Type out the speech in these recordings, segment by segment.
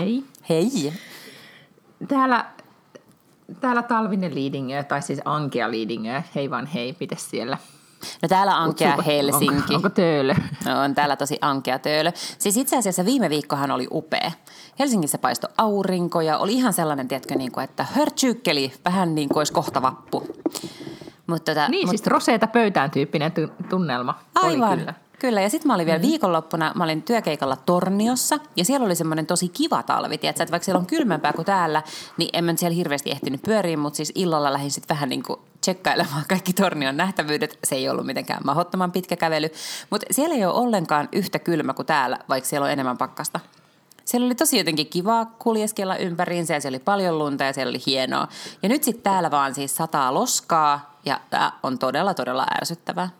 Hei. Hei! Täällä, täällä Talvinen Liidingö, tai siis Ankea Liidingö. Hei vaan hei, mites siellä? No täällä ankea Kutsuuko- Helsinki. Onko, onko töölö? No, on täällä tosi ankea töölö. Siis itse asiassa viime viikkohan oli upea. Helsingissä paistoi aurinko ja oli ihan sellainen, tiedätkö, niin kuin, että hörtsyykkeli, vähän niin kuin olisi kohta vappu. Mutta tota, Niin, mut, siis roseeta pöytään tyyppinen tu- tunnelma. Oli aivan. kyllä. Kyllä, ja sitten mä olin vielä mm-hmm. viikonloppuna, mä olin työkeikalla Torniossa, ja siellä oli semmoinen tosi kiva talvi, tiedätkö, että vaikka siellä on kylmempää kuin täällä, niin en mä nyt siellä hirveästi ehtinyt pyöriä, mutta siis illalla lähdin sitten vähän niin kuin tsekkailemaan kaikki Tornion nähtävyydet. Se ei ollut mitenkään mahdottoman pitkä kävely, mutta siellä ei ole ollenkaan yhtä kylmä kuin täällä, vaikka siellä on enemmän pakkasta. Siellä oli tosi jotenkin kivaa kuljeskella ympäriinsä ja siellä oli paljon lunta ja siellä oli hienoa. Ja nyt sitten täällä vaan siis sataa loskaa ja tämä on todella, todella ärsyttävää.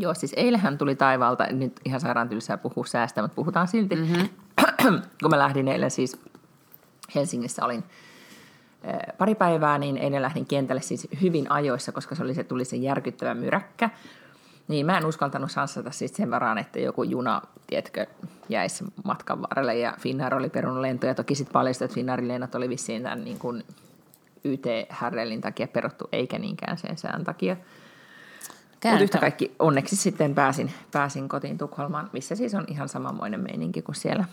Joo, siis eilähän tuli taivaalta, nyt ihan sairaan tylsää puhua säästä, mutta puhutaan silti. Mm-hmm. Kun mä lähdin eilen siis Helsingissä olin pari päivää, niin eilen lähdin kentälle siis hyvin ajoissa, koska se, oli, se tuli se järkyttävä myräkkä. Niin mä en uskaltanut sanssata siis sen varaan, että joku juna, tiedätkö, jäisi matkan varrelle ja Finnair oli perunut lentoja. Toki sitten paljastui, että Finnairin lennot oli vissiin tämän niin kuin YT-härrellin takia peruttu, eikä niinkään sen sään takia. Mutta yhtä kaikki onneksi sitten pääsin, pääsin kotiin Tukholmaan, missä siis on ihan samanmoinen meininki kuin siellä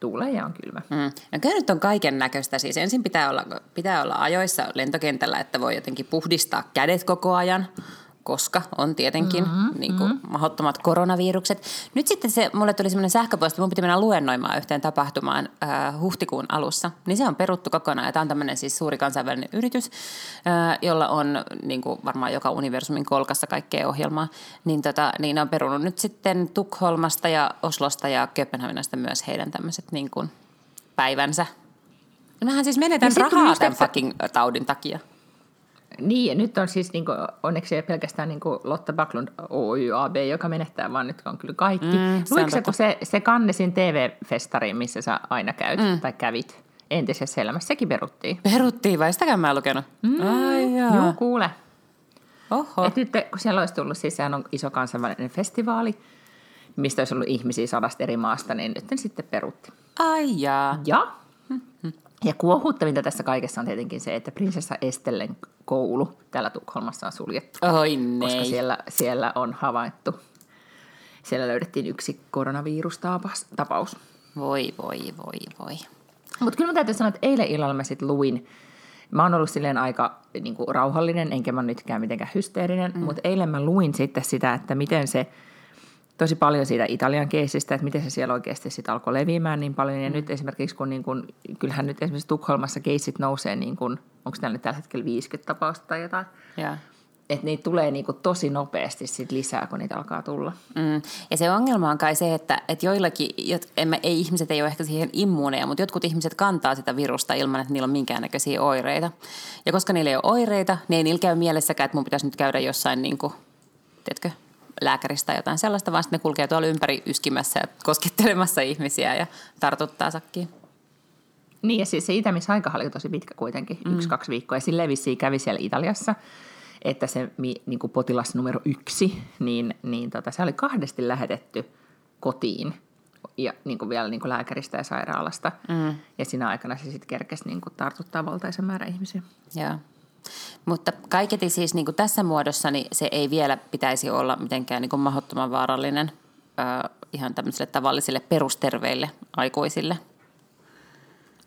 tuulee ja on kylmä. Mm. No kyllä nyt on kaiken näköistä. Siis ensin pitää olla, pitää olla ajoissa lentokentällä, että voi jotenkin puhdistaa kädet koko ajan, koska on tietenkin mm-hmm, niin kuin, mm-hmm. mahdottomat koronavirukset. Nyt sitten se, mulle tuli semmoinen sähköposti, mun piti mennä luennoimaan yhteen tapahtumaan äh, huhtikuun alussa. Niin se on peruttu kokonaan tämä on tämmöinen siis suuri kansainvälinen yritys, äh, jolla on niin kuin varmaan joka universumin kolkassa kaikkea ohjelmaa. Niin, tota, niin ne on perunut nyt sitten Tukholmasta ja Oslosta ja Kööpenhaminasta myös heidän tämmöiset niin kuin päivänsä. Mähän siis menetän rahaa tämän fucking taudin takia. Niin, ja nyt on siis niin kuin, onneksi ei pelkästään niin kuin Lotta Backlund Oy AB, joka menettää, vaan nyt on kyllä kaikki. Mm, Luitko se, kun se, se kannesin TV-festariin, missä sä aina käyt mm. tai kävit entisessä elämässä, sekin peruttiin. Peruttiin vai sitäkään mä en lukenut? Mm. Ai jaa. Joo, kuule. Oho. Et nyt kun siellä olisi tullut, siis sehän on iso kansainvälinen festivaali, mistä olisi ollut ihmisiä sadasta eri maasta, niin nyt sitten perutti. Ai jaa. Ja, ja kuohuttavinta tässä kaikessa on tietenkin se, että prinsessa Estellen koulu täällä Tukholmassa on suljettu, Oi koska nei. siellä, siellä on havaittu, siellä löydettiin yksi koronavirustapaus. Voi, voi, voi, voi. Mutta kyllä mä täytyy sanoa, että eilen illalla mä sitten luin, mä oon ollut silleen aika niin kuin, rauhallinen, enkä mä nytkään mitenkään hysteerinen, mm. mutta eilen mä luin sitten sitä, että miten se, tosi paljon siitä Italian keisistä, että miten se siellä oikeasti sitten alkoi leviämään niin paljon. Ja mm. nyt esimerkiksi, kun niin kun, kyllähän nyt esimerkiksi Tukholmassa keisit nousee, niin kun, onko täällä nyt tällä hetkellä 50 tapausta tai jotain, Jaa. että niitä tulee niin kuin tosi nopeasti sit lisää, kun niitä alkaa tulla. Mm. Ja se ongelma on kai se, että, että joillakin, jot, en mä, ei ihmiset ei ole ehkä siihen immuuneja, mutta jotkut ihmiset kantaa sitä virusta ilman, että niillä on minkäännäköisiä oireita. Ja koska niillä ei ole oireita, niin ei niillä käy mielessäkään, että mun pitäisi nyt käydä jossain, niin kuin, tiedätkö, lääkäristä tai jotain sellaista, vaan sitten ne kulkee tuolla ympäri yskimässä ja koskettelemassa ihmisiä ja tartuttaa sakkiin. Niin ja siis se itämisaika oli tosi pitkä kuitenkin, mm. yksi-kaksi viikkoa. Ja sille vissiin kävi siellä Italiassa, että se niin kuin potilas numero yksi, niin, niin tota, se oli kahdesti lähetetty kotiin ja niin kuin vielä niin kuin lääkäristä ja sairaalasta. Mm. Ja siinä aikana se sitten kerkesi niin kuin tartuttaa valtaisen määrän ihmisiä. Joo. Mutta kaiketi siis niin kuin tässä muodossa niin se ei vielä pitäisi olla mitenkään niin kuin mahdottoman vaarallinen ö, ihan tämmöisille tavallisille perusterveille aikuisille.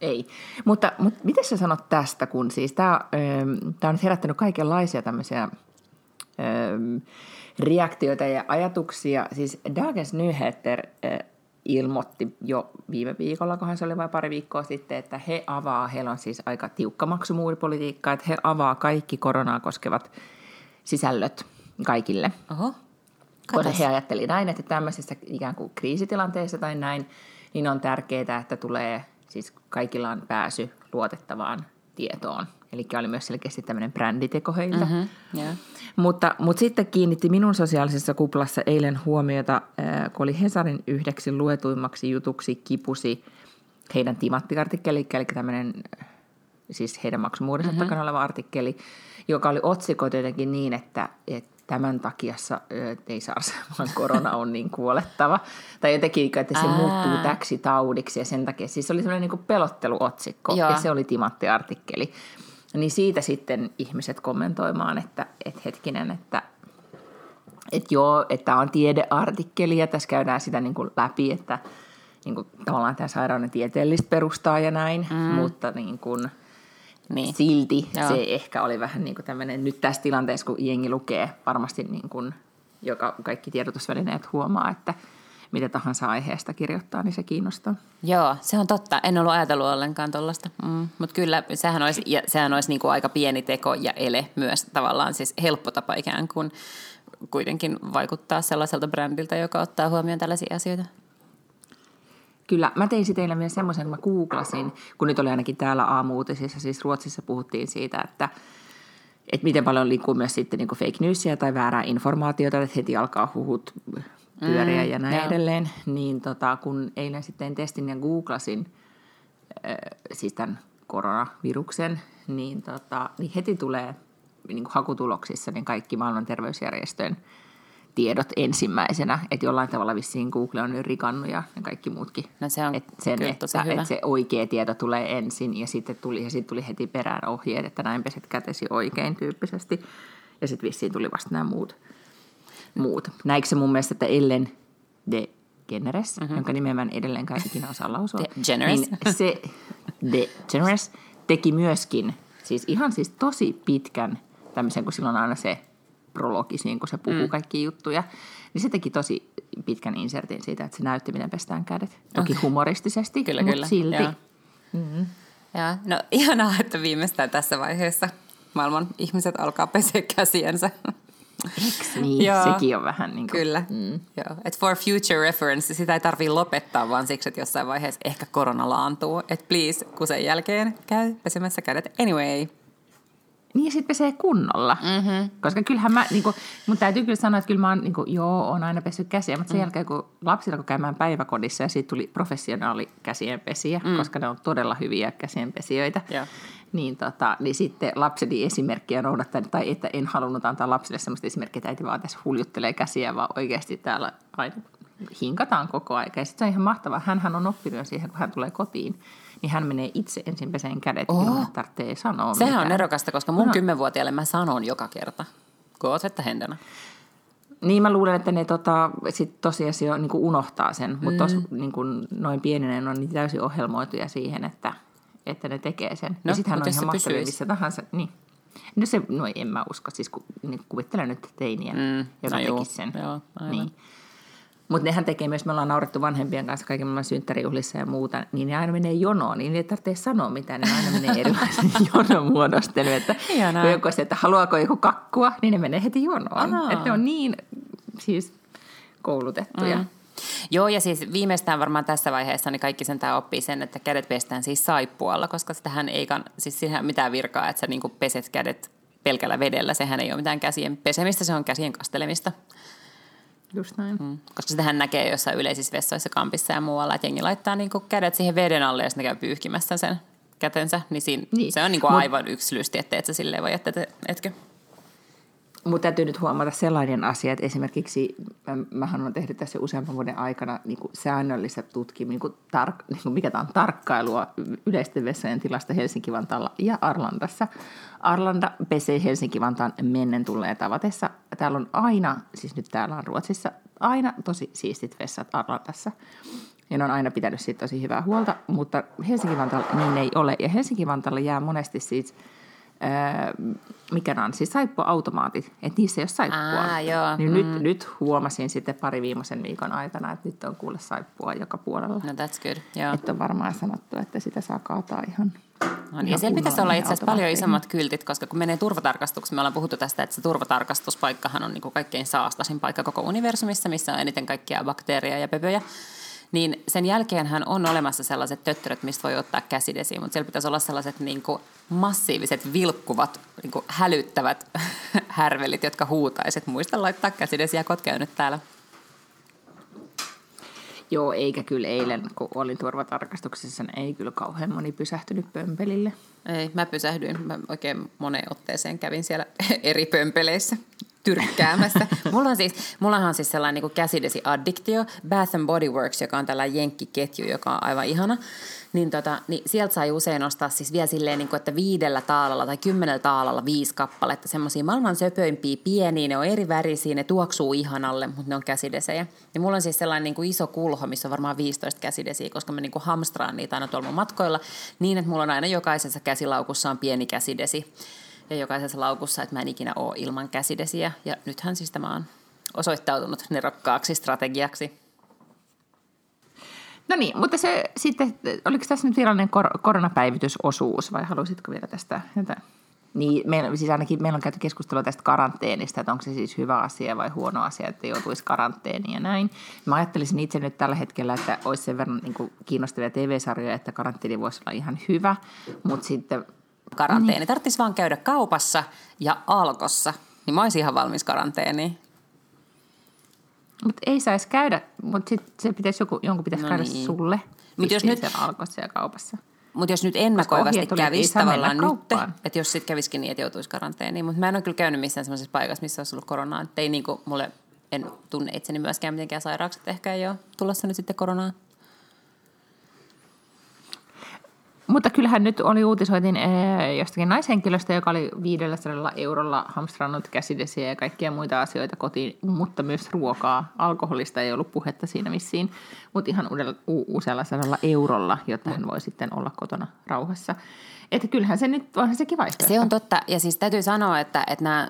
Ei. Mutta, mutta miten sä sanot tästä, kun siis tämä on nyt herättänyt kaikenlaisia tämmöisiä reaktioita ja ajatuksia. Siis Dagens Nyheter ilmoitti jo viime viikolla, kohan se oli vain pari viikkoa sitten, että he avaa, heillä on siis aika tiukka maksumuuripolitiikka, että he avaa kaikki koronaa koskevat sisällöt kaikille. Oho. Koska he ajatteli näin, että tämmöisessä ikään kuin kriisitilanteessa tai näin, niin on tärkeää, että tulee, siis kaikilla on pääsy luotettavaan tietoon. Eli oli myös selkeästi tämmöinen bränditeko heiltä. Mm-hmm, yeah. mutta, mutta sitten kiinnitti minun sosiaalisessa kuplassa eilen huomiota, kun oli Hesarin yhdeksi luetuimmaksi jutuksi kipusi heidän timattiartikkeli, eli tämmöinen siis heidän maksumuudessa mm-hmm. takana oleva artikkeli, joka oli otsikoitu jotenkin niin, että, että tämän takia ei saa vaan korona on niin kuolettava. Tai jotenkin, että se Ää. muuttuu täksi taudiksi ja sen takia. Siis se oli sellainen niin pelotteluotsikko Joo. ja se oli timanttiartikkeli. Niin siitä sitten ihmiset kommentoimaan, että, että hetkinen, että, että joo, että tämä on tiedeartikkeli ja tässä käydään sitä niin kuin läpi, että niin kuin, tavallaan tämä sairauden tieteellistä perustaa ja näin, mm. mutta niin kuin, niin. silti joo. se ehkä oli vähän niin kuin tämmöinen, nyt tässä tilanteessa kun jengi lukee varmasti niin kuin, joka kaikki tiedotusvälineet huomaa, että mitä tahansa aiheesta kirjoittaa, niin se kiinnostaa. Joo, se on totta. En ollut ajatellut ollenkaan tuollaista. Mm. Mutta kyllä sehän olisi, ja sehän olisi niin kuin aika pieni teko ja ele myös tavallaan siis helppo tapa ikään kuin kuitenkin vaikuttaa sellaiselta brändiltä, joka ottaa huomioon tällaisia asioita. Kyllä, mä tein teille myös semmoisen, mä googlasin, kun nyt oli ainakin täällä aamuutisissa, siis Ruotsissa puhuttiin siitä, että, että miten paljon liikkuu myös sitten niin fake newsia tai väärää informaatiota, että heti alkaa huhut pyöriä mm, ja näin joo. edelleen. Niin tota, kun eilen sitten testin ja googlasin äh, siis tämän koronaviruksen, niin, tota, niin heti tulee niin kuin hakutuloksissa niin kaikki maailman terveysjärjestöjen tiedot ensimmäisenä, että jollain tavalla vissiin Google on nyt rikannut ja kaikki muutkin. No se on et sen, että, että se oikea tieto tulee ensin ja sitten tuli, ja sitten tuli heti perään ohjeet, että näin peset kätesi oikein tyyppisesti. Ja sitten vissiin tuli vasta nämä muut. Muut. Näikö se mun mielestä, että Ellen de Generes, mm-hmm. jonka nimeä mä en edelleenkään ikinä osaa lausua. De Generes. Niin se de Generes teki myöskin, siis ihan siis tosi pitkän tämmöisen, kun silloin aina se prologis, niin kun se puhuu mm. kaikki juttuja. Niin se teki tosi pitkän insertin siitä, että se näytti, miten pestään kädet. Toki okay. humoristisesti, kyllä, mutta kyllä. silti. Joo. Mm-hmm. Ja, no ihanaa, että viimeistään tässä vaiheessa maailman ihmiset alkaa peseä käsiensä. Eks niin? Joo. Sekin on vähän niin kuin... Kyllä. Mm. Joo. Et for future reference, sitä ei tarvitse lopettaa, vaan siksi, että jossain vaiheessa ehkä korona laantuu. Että please, kun sen jälkeen käy pesemässä kädet anyway. Niin ja sitten pesee kunnolla. Mm-hmm. Koska kyllähän mä, niin kuin, mun täytyy kyllä sanoa, että kyllä mä oon, niin kuin, joo, on aina pessyt käsiä, mutta sen mm. jälkeen kun lapsilla kun käymään päiväkodissa ja siitä tuli professionaali käsienpesiä, mm. koska ne on todella hyviä käsienpesijöitä, yeah. Niin, tota, niin sitten lapseni esimerkkiä noudattaa, tai että en halunnut antaa lapsille sellaista esimerkkiä, että äiti vaan tässä huljuttelee käsiä, vaan oikeasti täällä aina hinkataan koko aika. Ja sitten se on ihan mahtavaa. Hänhän on oppinut siihen, kun hän tulee kotiin niin hän menee itse ensin peseen kädet, oh. ilman tarvitsee sanoa Sehän mitään. on erokasta, koska mun no. kymmenvuotiaalle mä sanon joka kerta. Koosetta händenä. Niin mä luulen, että ne tota, sit tosiasia niin unohtaa sen, mm. mutta niin noin pieninen on niin täysin ohjelmoituja siihen, että, että ne tekee sen. No, ja sitten hän on ihan mahtavia missä tahansa. Niin. No se, no en mä usko, siis ku, niin kuvittelen nyt teiniä, mm. joka no tekisi sen. Joo, aivan. Niin. Mutta nehän tekee myös, me ollaan naurettu vanhempien kanssa kaiken maailman synttärijuhlissa ja muuta, niin ne aina menee jonoon, niin ei tarvitse sanoa mitään, ne aina menee erilaisen jonomuodostelu. Että kun joku että haluaako joku kakkua, niin ne menee heti jonoon. Että ne on niin siis koulutettuja. Mm. Joo, ja siis viimeistään varmaan tässä vaiheessa niin kaikki sen tämä oppii sen, että kädet pestään siis saippualla, koska sitähän ei, siis siinä ei mitään virkaa, että sä niin peset kädet pelkällä vedellä. Sehän ei ole mitään käsien pesemistä, se on käsien kastelemista. Just näin. Mm. Koska sitähän näkee jossain yleisissä vessoissa, kampissa ja muualla, että jengi laittaa niinku kädet siihen veden alle ja sitten käy pyyhkimässä sen kätensä. Niin, siinä, niin. se on niinku Mut, aivan yksi lysti, että et sä silleen voi jättää, etkö? Mutta täytyy nyt huomata sellainen asia, että esimerkiksi mähän olen tehnyt tässä useamman vuoden aikana niin kuin säännöllistä tutkimusta, niin tar- niin kuin mikä tämä on tarkkailua yleisten vessojen tilasta Helsinki-Vantaalla ja Arlandassa. Arlanda pesee Helsinki-Vantaan mennen tulleen tavatessa. Täällä on aina, siis nyt täällä on Ruotsissa, aina tosi siistit vessat Arlandassa. Ja ne on aina pitänyt siitä tosi hyvää huolta, mutta Helsinki-Vantaalla niin ei ole. Ja Helsinki-Vantaalla jää monesti siis mikä on, siis saippuautomaatit, että niissä ei ole saippua. Aa, joo. Niin mm. nyt, nyt huomasin sitten pari viimeisen viikon aikana, että nyt on kuule saippua joka puolella. No that's good, joo. Että on varmaan sanottu, että sitä saa kaataa ihan No, niin, ja siellä pitäisi olla itse asiassa paljon isommat kyltit, koska kun menee turvatarkastukseen, me ollaan puhuttu tästä, että se turvatarkastuspaikkahan on niin kuin kaikkein saastasin paikka koko universumissa, missä on eniten kaikkia bakteereja ja pöpöjä niin sen jälkeenhän on olemassa sellaiset töttöröt, mistä voi ottaa käsidesiä, mutta siellä pitäisi olla sellaiset niin kuin massiiviset, vilkkuvat, niin kuin hälyttävät härvelit, jotka huutaiset. Muista laittaa käsidesiä, kun käynyt täällä. Joo, eikä kyllä eilen, kun olin turvatarkastuksessa, niin ei kyllä kauhean moni pysähtynyt pömpelille. Ei, mä pysähdyin. Mä oikein moneen otteeseen kävin siellä eri pömpeleissä tyrkkäämässä. Mulla on siis, mullahan on siis sellainen niin käsidesi-addiktio, Bath and Body Works, joka on tällainen jenkkiketju, joka on aivan ihana. Niin, tota, niin sieltä sai usein ostaa siis vielä silleen, niin kuin, että viidellä taalalla tai kymmenellä taalalla viisi kappaletta. Semmoisia maailman söpöimpiä, pieniä, ne on eri värisiä, ne tuoksuu ihanalle, mutta ne on käsidesejä. Ja mulla on siis sellainen niin kuin iso kulho, missä on varmaan 15 käsidesiä, koska mä niin kuin hamstraan niitä aina tuolla mun matkoilla. Niin, että mulla on aina jokaisessa käsilaukussa on pieni käsidesi ja jokaisessa laukussa, että mä en ikinä ole ilman käsidesiä. Ja nythän siis tämä on osoittautunut nerokkaaksi strategiaksi. No niin, mutta se sitten, oliko tässä nyt virallinen kor- koronapäivitysosuus vai haluaisitko vielä tästä jotain? Niin, meillä, siis ainakin meillä on käyty keskustelua tästä karanteenista, että onko se siis hyvä asia vai huono asia, että joutuisi karanteeniin ja näin. Mä ajattelisin itse nyt tällä hetkellä, että olisi sen verran niin kuin kiinnostavia TV-sarjoja, että karanteeni voisi olla ihan hyvä, mutta sitten karanteeni. Niin. Tarvitsisi vaan käydä kaupassa ja alkossa, niin mä olisin ihan valmis karanteeniin. Mutta ei saisi käydä, mutta sitten se pitäisi joku, jonkun pitäisi no käydä niin. sulle. Mutta jos nyt... alkossa ja kaupassa. Mutta jos nyt ennakoivasti kävisi tavallaan nyt, että jos sitten kävisikin niin, että joutuisi karanteeniin. Mutta mä en ole kyllä käynyt missään sellaisessa paikassa, missä olisi ollut koronaa. Että ei niinku, mulle, en tunne itseni myöskään mitenkään sairaaksi, että ehkä ei ole tulossa nyt sitten koronaa. Mutta kyllähän nyt oli uutisoitin eh, jostakin naishenkilöstä, joka oli 500 eurolla hamstrannut käsidesiä ja kaikkia muita asioita kotiin, mutta myös ruokaa. Alkoholista ei ollut puhetta siinä vissiin, mutta ihan uudella, usealla sadalla eurolla, jotta hän voi sitten olla kotona rauhassa. Että kyllähän se nyt, onhan sekin vaihtoehto. Se on totta. Ja siis täytyy sanoa, että, että nämä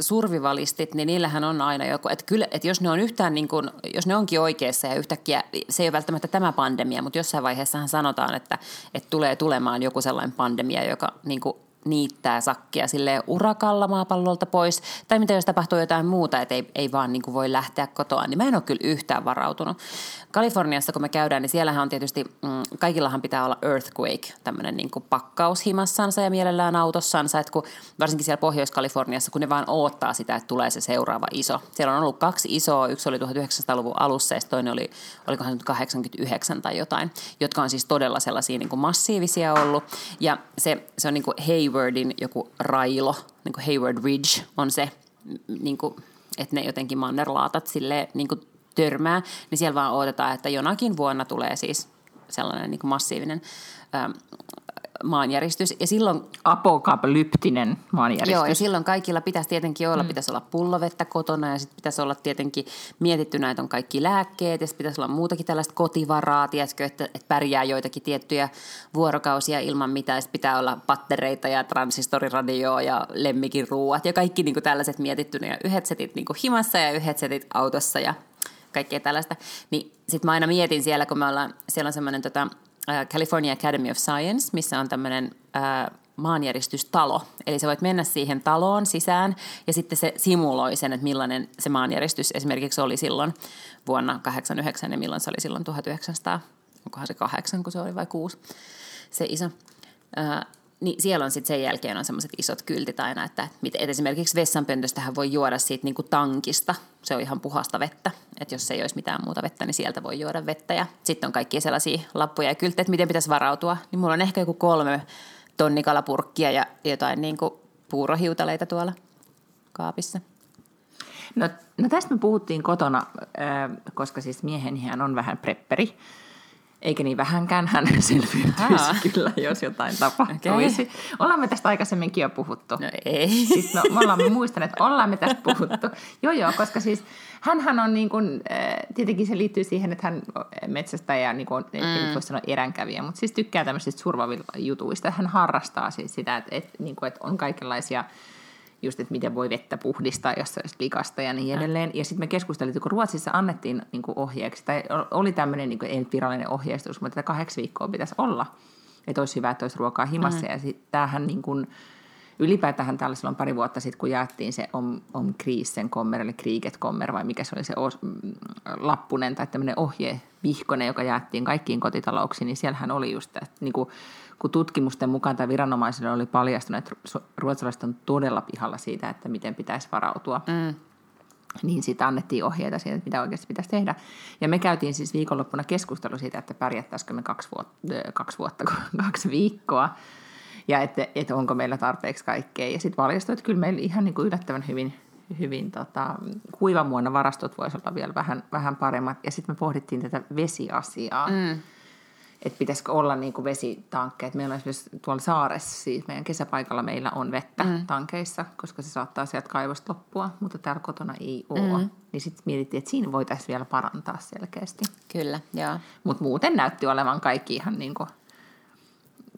survivalistit, niin niillähän on aina joku, että, kyllä, että jos ne on yhtään niin kuin, jos ne onkin oikeassa ja yhtäkkiä, se ei ole välttämättä tämä pandemia, mutta jossain vaiheessahan sanotaan, että, että tulee tulemaan joku sellainen pandemia, joka niin kuin niittää sakkia sille urakalla maapallolta pois, tai mitä jos tapahtuu jotain muuta, että ei, ei vaan niin kuin voi lähteä kotoa, niin mä en ole kyllä yhtään varautunut. Kaliforniassa, kun me käydään, niin siellähän on tietysti, mm, kaikillahan pitää olla earthquake, tämmöinen niin kuin pakkaus himassansa ja mielellään autossansa, että kun, varsinkin siellä Pohjois-Kaliforniassa, kun ne vaan odottaa sitä, että tulee se seuraava iso. Siellä on ollut kaksi isoa, yksi oli 1900-luvun alussa ja toinen oli, olikohan nyt 89 tai jotain, jotka on siis todella sellaisia niin kuin massiivisia ollut. Ja se, se on niin kuin Haywardin joku railo, niin kuin Hayward Ridge on se, niin kuin, että ne jotenkin mannerlaatat silleen niin törmää, niin siellä vaan odotetaan, että jonakin vuonna tulee siis sellainen niin kuin massiivinen ähm, maanjäristys. Ja silloin, Apokalyptinen maanjäristys. Joo, ja silloin kaikilla pitäisi tietenkin olla, mm. pitäisi olla pullovettä kotona ja sitten pitäisi olla tietenkin mietitty näitä on kaikki lääkkeet ja sitten pitäisi olla muutakin tällaista kotivaraa, tiedätkö, että, että pärjää joitakin tiettyjä vuorokausia ilman mitään. Sitten pitää olla pattereita ja transistoriradioa ja lemmikin ruuat ja kaikki niin kuin tällaiset mietittynä ja yhdet setit niin kuin himassa ja yhdet setit autossa ja kaikkea tällaista. Niin sitten mä aina mietin siellä, kun me ollaan, siellä on semmoinen tota, California Academy of Science, missä on tämmöinen äh, maanjäristystalo. Eli sä voit mennä siihen taloon sisään ja sitten se simuloi sen, että millainen se maanjäristys esimerkiksi oli silloin vuonna 89 ja milloin se oli silloin 1900, onkohan se kahdeksan, kun se oli vai kuusi, se iso. Niin siellä on sitten sen jälkeen on semmoiset isot kyltit aina, että, että esimerkiksi vessanpöntöstähän voi juoda siitä niin kuin tankista. Se on ihan puhasta vettä. Että jos ei olisi mitään muuta vettä, niin sieltä voi juoda vettä. Ja sitten on kaikki sellaisia lappuja ja kylttejä, että miten pitäisi varautua. Niin mulla on ehkä joku kolme tonnikalapurkkia ja jotain niin kuin puurohiutaleita tuolla kaapissa. No, no tästä me puhuttiin kotona, koska siis mieheni hän on vähän prepperi eikä niin vähänkään hän selviytyisi kyllä, jos jotain tapahtuisi. Okay. Ollaan me tästä aikaisemminkin jo puhuttu. No ei. Siis me, me ollaan muistaneet, että ollaan me tästä puhuttu. Joo, joo, koska siis hän on niin kuin, tietenkin se liittyy siihen, että hän metsästä ja niin kuin, mm. ei voi sanoa eränkävijä, mutta siis tykkää tämmöisistä survavilla jutuista. Hän harrastaa siis sitä, että, että, niin kuin, että on kaikenlaisia – just, että miten voi vettä puhdistaa, jos se olisi likasta ja niin edelleen. Ja sitten me keskusteltiin, kun Ruotsissa annettiin niin kuin ohjeeksi, tai oli tämmöinen, niin kuin, ei virallinen ohjeistus, mutta kahdeksan viikkoa pitäisi olla, että olisi hyvä, että olisi ruokaa himassa. Mm. Ja sitten tämähän niin kuin, ylipäätään täällä silloin pari vuotta sitten, kun jaettiin se Om, Om Kriisen kommer, eli Kriget kommer, vai mikä se oli se os, mm, lappunen tai tämmöinen ohje, vihkonen, joka jaettiin kaikkiin kotitalouksiin, niin siellähän oli just, että niin kuin, kun tutkimusten mukaan tai viranomaisille oli paljastunut, että ruotsalaiset on todella pihalla siitä, että miten pitäisi varautua. Mm niin siitä annettiin ohjeita siitä, että mitä oikeasti pitäisi tehdä. Ja me käytiin siis viikonloppuna keskustelu siitä, että pärjättäisikö me kaksi vuotta, kaksi, vuotta, kaksi viikkoa ja että, että onko meillä tarpeeksi kaikkea. Ja sitten valjastui, että kyllä meillä ihan niin kuin yllättävän hyvin, hyvin tota, kuivamuonna varastot voisi olla vielä vähän, vähän paremmat. Ja sitten me pohdittiin tätä vesiasiaa. Mm että pitäisikö olla niin kuin vesitankkeja. Meillä on esimerkiksi tuolla saaressa, siis meidän kesäpaikalla meillä on vettä mm. tankeissa, koska se saattaa sieltä kaivosta loppua, mutta täällä kotona ei ole. Mm. Niin sitten mietittiin, että siinä voitaisiin vielä parantaa selkeästi. Kyllä, joo. Mutta muuten näytti olevan kaikki ihan niin kuin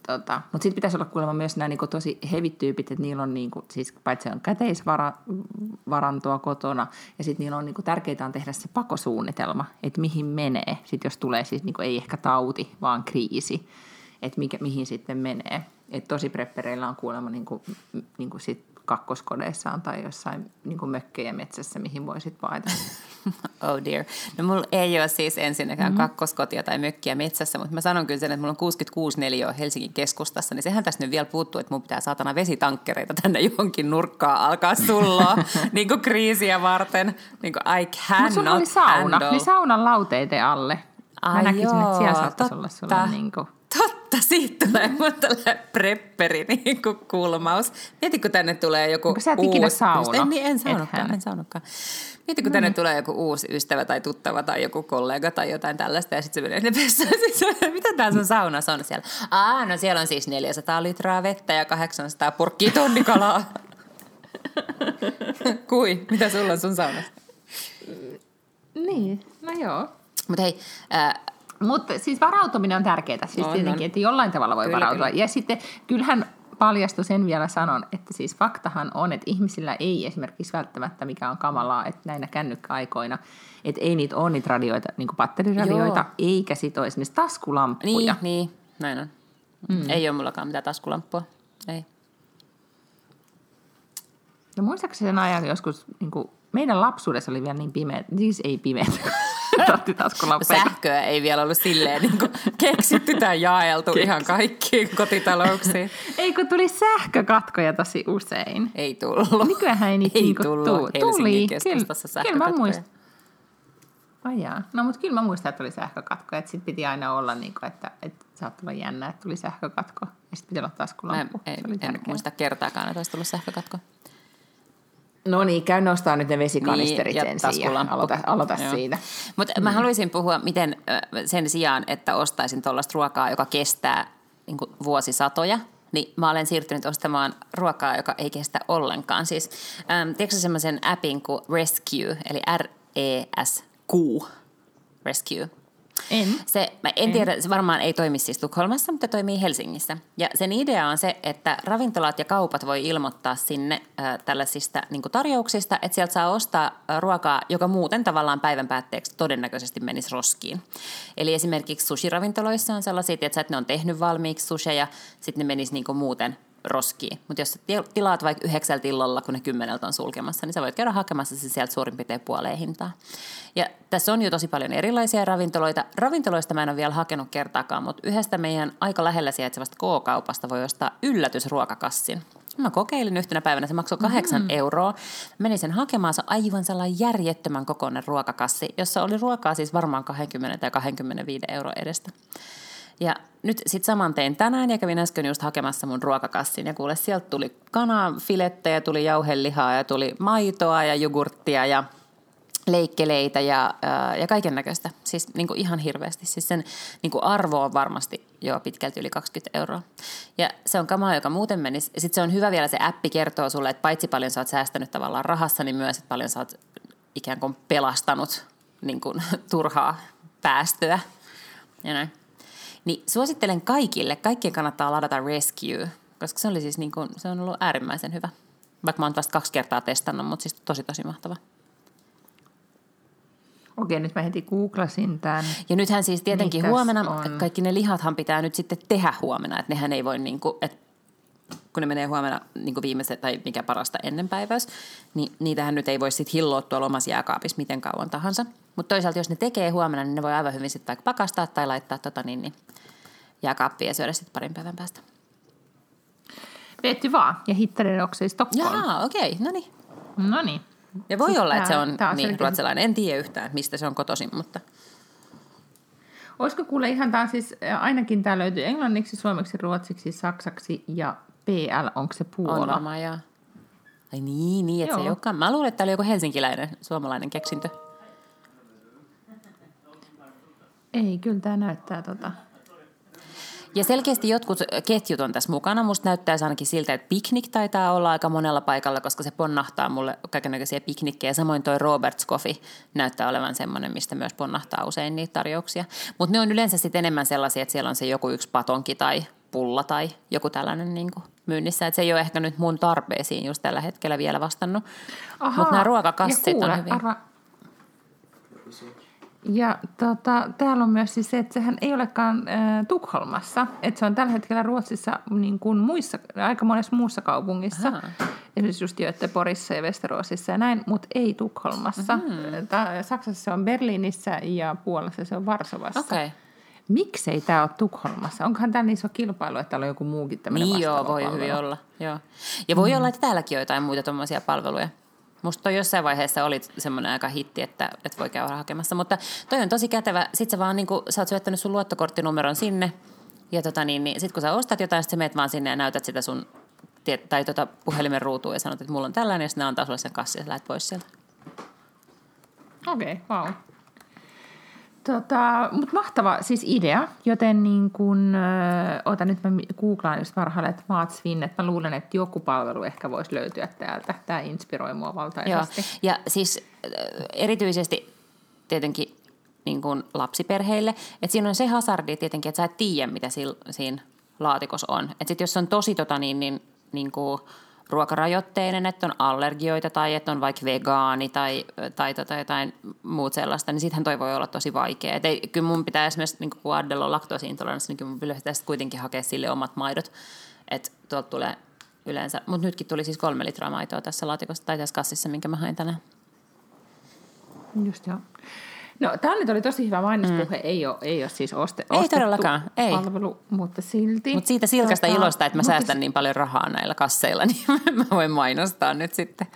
tota, mutta sitten pitäisi olla kuulemma myös nämä niinku tosi hevit tyypit, että niillä on niinku, siis paitsi on käteisvarantoa kotona, ja sitten niillä on niinku, tärkeää on tehdä se pakosuunnitelma, että mihin menee, sit jos tulee siis niinku, ei ehkä tauti, vaan kriisi, että mihin sitten menee. Et tosi preppereillä on kuulemma niinku, niinku sit kakkoskodeissaan tai jossain niin mökkejä metsässä, mihin voisit paeta. oh dear. No mulla ei ole siis ensinnäkään mm-hmm. kakkoskotia tai mökkiä metsässä, mutta mä sanon kyllä sen, että mulla on 66 neliöä Helsingin keskustassa, niin sehän tässä nyt vielä puuttuu, että mun pitää saatana vesitankkereita tänne johonkin nurkkaan alkaa sulloa niin kuin kriisiä varten. Niin kuin I cannot no, oli sauna, handle. niin saunan lauteite alle. Mä Ai näkisin, joo, että siellä saattaisi olla sulla niin kuin Totta, siitä tulee tällainen prepperi niin kuin kulmaus. Mieti, kun tänne tulee joku Onko sä uusi... sauna? En, niin, en saunutkaan, en saunutkaan. Mieti, kun no tänne tulee joku uusi ystävä tai tuttava tai joku kollega tai jotain tällaista ja sitten se menee ne vessaan. Mitä tää sun saunassa on siellä? Aa, no siellä on siis 400 litraa vettä ja 800 purkkiä tonnikalaa. Kui, mitä sulla on sun saunassa? Niin, no joo. Mutta hei, äh, mutta siis varautuminen on tärkeää, siis on, tietenkin, on. että jollain tavalla voi kyllä, varautua. Kyllä. Ja sitten kyllähän paljastui sen vielä sanon, että siis faktahan on, että ihmisillä ei esimerkiksi välttämättä, mikä on kamalaa, että näinä kännykkäaikoina, että ei niitä ole niitä radioita, niin kuin batteriradioita, Joo. eikä sit ole esimerkiksi taskulamppuja. Niin, niin, näin on. Mm. Ei ole mullakaan mitään taskulamppua, ei. No muistaakseni sen ajan joskus, niin kuin, meidän lapsuudessa oli vielä niin pimeä, siis ei Sähköä ei vielä ollut silleen niin kuin keksitty tai jaeltu Keksi. ihan kaikkiin kotitalouksiin. Ei kun tuli sähkökatkoja tosi usein. Ei tullut. Nykyään ei niitä ei niin tullut. Tuu. Tuli. kyllä, kyllä mä muistan. Jaa. No mutta kyllä mä muistan, että tuli sähkökatko. Että sitten piti aina olla, niin kuin, että, että saattoi olla jännä, että tuli sähkökatko. Ja sitten piti olla taskulamppu. Mä en, en muista kertaakaan, että olisi tullut sähkökatko. No niin, käy nostaa nyt ne vesikanisterit niin, ensin ja aloita, aloita siitä. Mutta mm. mä haluaisin puhua, miten sen sijaan, että ostaisin tuollaista ruokaa, joka kestää niin vuosisatoja, niin mä olen siirtynyt ostamaan ruokaa, joka ei kestä ollenkaan. Siis, ähm, tiedätkö semmoisen appin kuin Rescue, eli R-E-S-Q, Rescue – en. Se, mä en, en tiedä, se varmaan ei toimi siis Tukholmassa, mutta toimii Helsingissä. Ja sen idea on se, että ravintolat ja kaupat voi ilmoittaa sinne äh, tällaisista niin tarjouksista, että sieltä saa ostaa ruokaa, joka muuten tavallaan päivän päätteeksi todennäköisesti menisi roskiin. Eli esimerkiksi sushi-ravintoloissa on sellaisia, että ne on tehnyt valmiiksi susheja, sitten ne menisi niin muuten roskiin. Mutta jos tilaat vaikka yhdeksältä illalla, kun ne kymmeneltä on sulkemassa, niin sä voit käydä hakemassa se sieltä suurin piirtein puoleen hintaa. Ja tässä on jo tosi paljon erilaisia ravintoloita. Ravintoloista mä en ole vielä hakenut kertaakaan, mutta yhdestä meidän aika lähellä sijaitsevasta K-kaupasta voi ostaa yllätysruokakassin. Mä kokeilin yhtenä päivänä, se maksoi kahdeksan mm. euroa. Menin sen hakemaan, se aivan sellainen järjettömän kokoinen ruokakassi, jossa oli ruokaa siis varmaan 20 tai 25 euroa edestä. Ja nyt sitten saman tein tänään ja kävin äsken just hakemassa mun ruokakassin ja kuule sieltä tuli kanafilettejä, tuli jauhelihaa ja tuli maitoa ja jogurttia ja leikkeleitä ja, ja kaiken näköistä. Siis niin kuin ihan hirveästi. Siis sen niin kuin arvo on varmasti jo pitkälti yli 20 euroa. Ja se on kamaa, joka muuten menisi. Sitten se on hyvä vielä, se appi kertoo sulle, että paitsi paljon sä oot säästänyt tavallaan rahassa, niin myös, että paljon sä oot ikään kuin pelastanut niin kuin, turhaa päästöä. Ja näin. Niin suosittelen kaikille, kaikkien kannattaa ladata Rescue, koska se oli siis niin kuin, se on ollut äärimmäisen hyvä. Vaikka mä oon vasta kaksi kertaa testannut, mutta siis tosi tosi mahtava. Okei, nyt mä heti googlasin tämän. Ja nythän siis tietenkin Mitäs huomenna, on? kaikki ne lihathan pitää nyt sitten tehdä huomenna, että nehän ei voi niin kuin, että kun ne menee huomenna niin viimeiset tai mikä parasta ennen päiväys, niin niitähän nyt ei voi sitten hilloa tuolla omassa jääkaapissa miten kauan tahansa. Mutta toisaalta jos ne tekee huomenna, niin ne voi aivan hyvin sitten pakastaa tai laittaa tota niin, niin jääkaappiin ja syödä sitten parin päivän päästä. Vet vaan, ja hittade också i Stockholm. Jaa, okei, okay, no niin. No niin. Ja voi siis olla, että se on niin ruotsalainen. En tiedä yhtään, mistä se on kotoisin, mutta... Olisiko kuule ihan taas siis, ainakin tämä löytyy englanniksi, suomeksi, ruotsiksi, saksaksi ja PL, onko se Puola? On ja... Ai niin, niin, että Joo. se ei olekaan. Mä luulen, että tämä oli joku helsinkiläinen, suomalainen keksintö. Ei, kyllä tämä näyttää tota, ja selkeästi jotkut ketjut on tässä mukana. Musta näyttää ainakin siltä, että piknik taitaa olla aika monella paikalla, koska se ponnahtaa mulle kaikenlaisia piknikkejä. Samoin toi Robert's Coffee näyttää olevan semmoinen, mistä myös ponnahtaa usein niitä tarjouksia. Mutta ne on yleensä sitten enemmän sellaisia, että siellä on se joku yksi patonki tai pulla tai joku tällainen niin kuin myynnissä. Että se ei ole ehkä nyt mun tarpeisiin just tällä hetkellä vielä vastannut. Mutta nämä ruokakassit on hyvin... Arva, ja tota, täällä on myös siis se, että sehän ei olekaan äh, Tukholmassa, että se on tällä hetkellä Ruotsissa niin kuin muissa, aika monessa muussa kaupungissa. Aha. Esimerkiksi just Göteborgissa ja Westerosissa ja näin, mutta ei Tukholmassa. Mm-hmm. Saksassa se on Berliinissä ja Puolassa se on Varsovassa. Okay. Miksei tämä ole Tukholmassa? Onkohan tämä niin iso kilpailu, että täällä on joku muukin tämmöinen Niin joo, voi palvelu. hyvin olla. Joo. Ja voi mm. olla, että täälläkin on jotain muita tuommoisia palveluja. Musta toi jossain vaiheessa oli semmoinen aika hitti, että, että voi käydä hakemassa. Mutta toi on tosi kätevä. Sitten sä vaan niin kun, sä oot syöttänyt sun luottokorttinumeron sinne. Ja tota niin, niin sit kun sä ostat jotain, sitten sä meet vaan sinne ja näytät sitä sun tai tota puhelimen ruutuun ja sanot, että mulla on tällainen, ja sitten ne antaa sulle sen kassi ja sä lähdet pois sieltä. Okei, okay, wow. Tota, Mutta mahtava siis idea, joten niin kun, ö, ota nyt mä googlaan just parhaille, että Maatsvin, että mä luulen, että joku palvelu ehkä voisi löytyä täältä. Tämä inspiroi mua valtaisesti. Joo. Ja siis erityisesti tietenkin niin kuin lapsiperheille, että siinä on se hazardi tietenkin, että sä et tiedä, mitä siinä laatikossa on. Että sit jos on tosi tota niin, niin, niin kuin – ruokarajoitteinen, että on allergioita tai että on vaikka vegaani tai, tai tota jotain muut sellaista, niin sittenhän toi voi olla tosi vaikea. Et ei, kyllä mun pitää esimerkiksi, niin kun Adel on laktoosiintoleranssi, niin kyllä mun pitäisi kuitenkin hakea sille omat maidot, että tuolta tulee yleensä. Mutta nytkin tuli siis kolme litraa maitoa tässä laatikossa tai tässä kassissa, minkä mä hain tänään. Just joo. No, tämä nyt oli tosi hyvä mainospuhe. Mm. Ei, ole, ei ole siis oste, ei todellakaan, ei. palvelu, mutta silti. Mutta siitä silkasta tota, ilosta, että mä säästän niin paljon rahaa näillä kasseilla, niin mä voin mainostaa nyt sitten.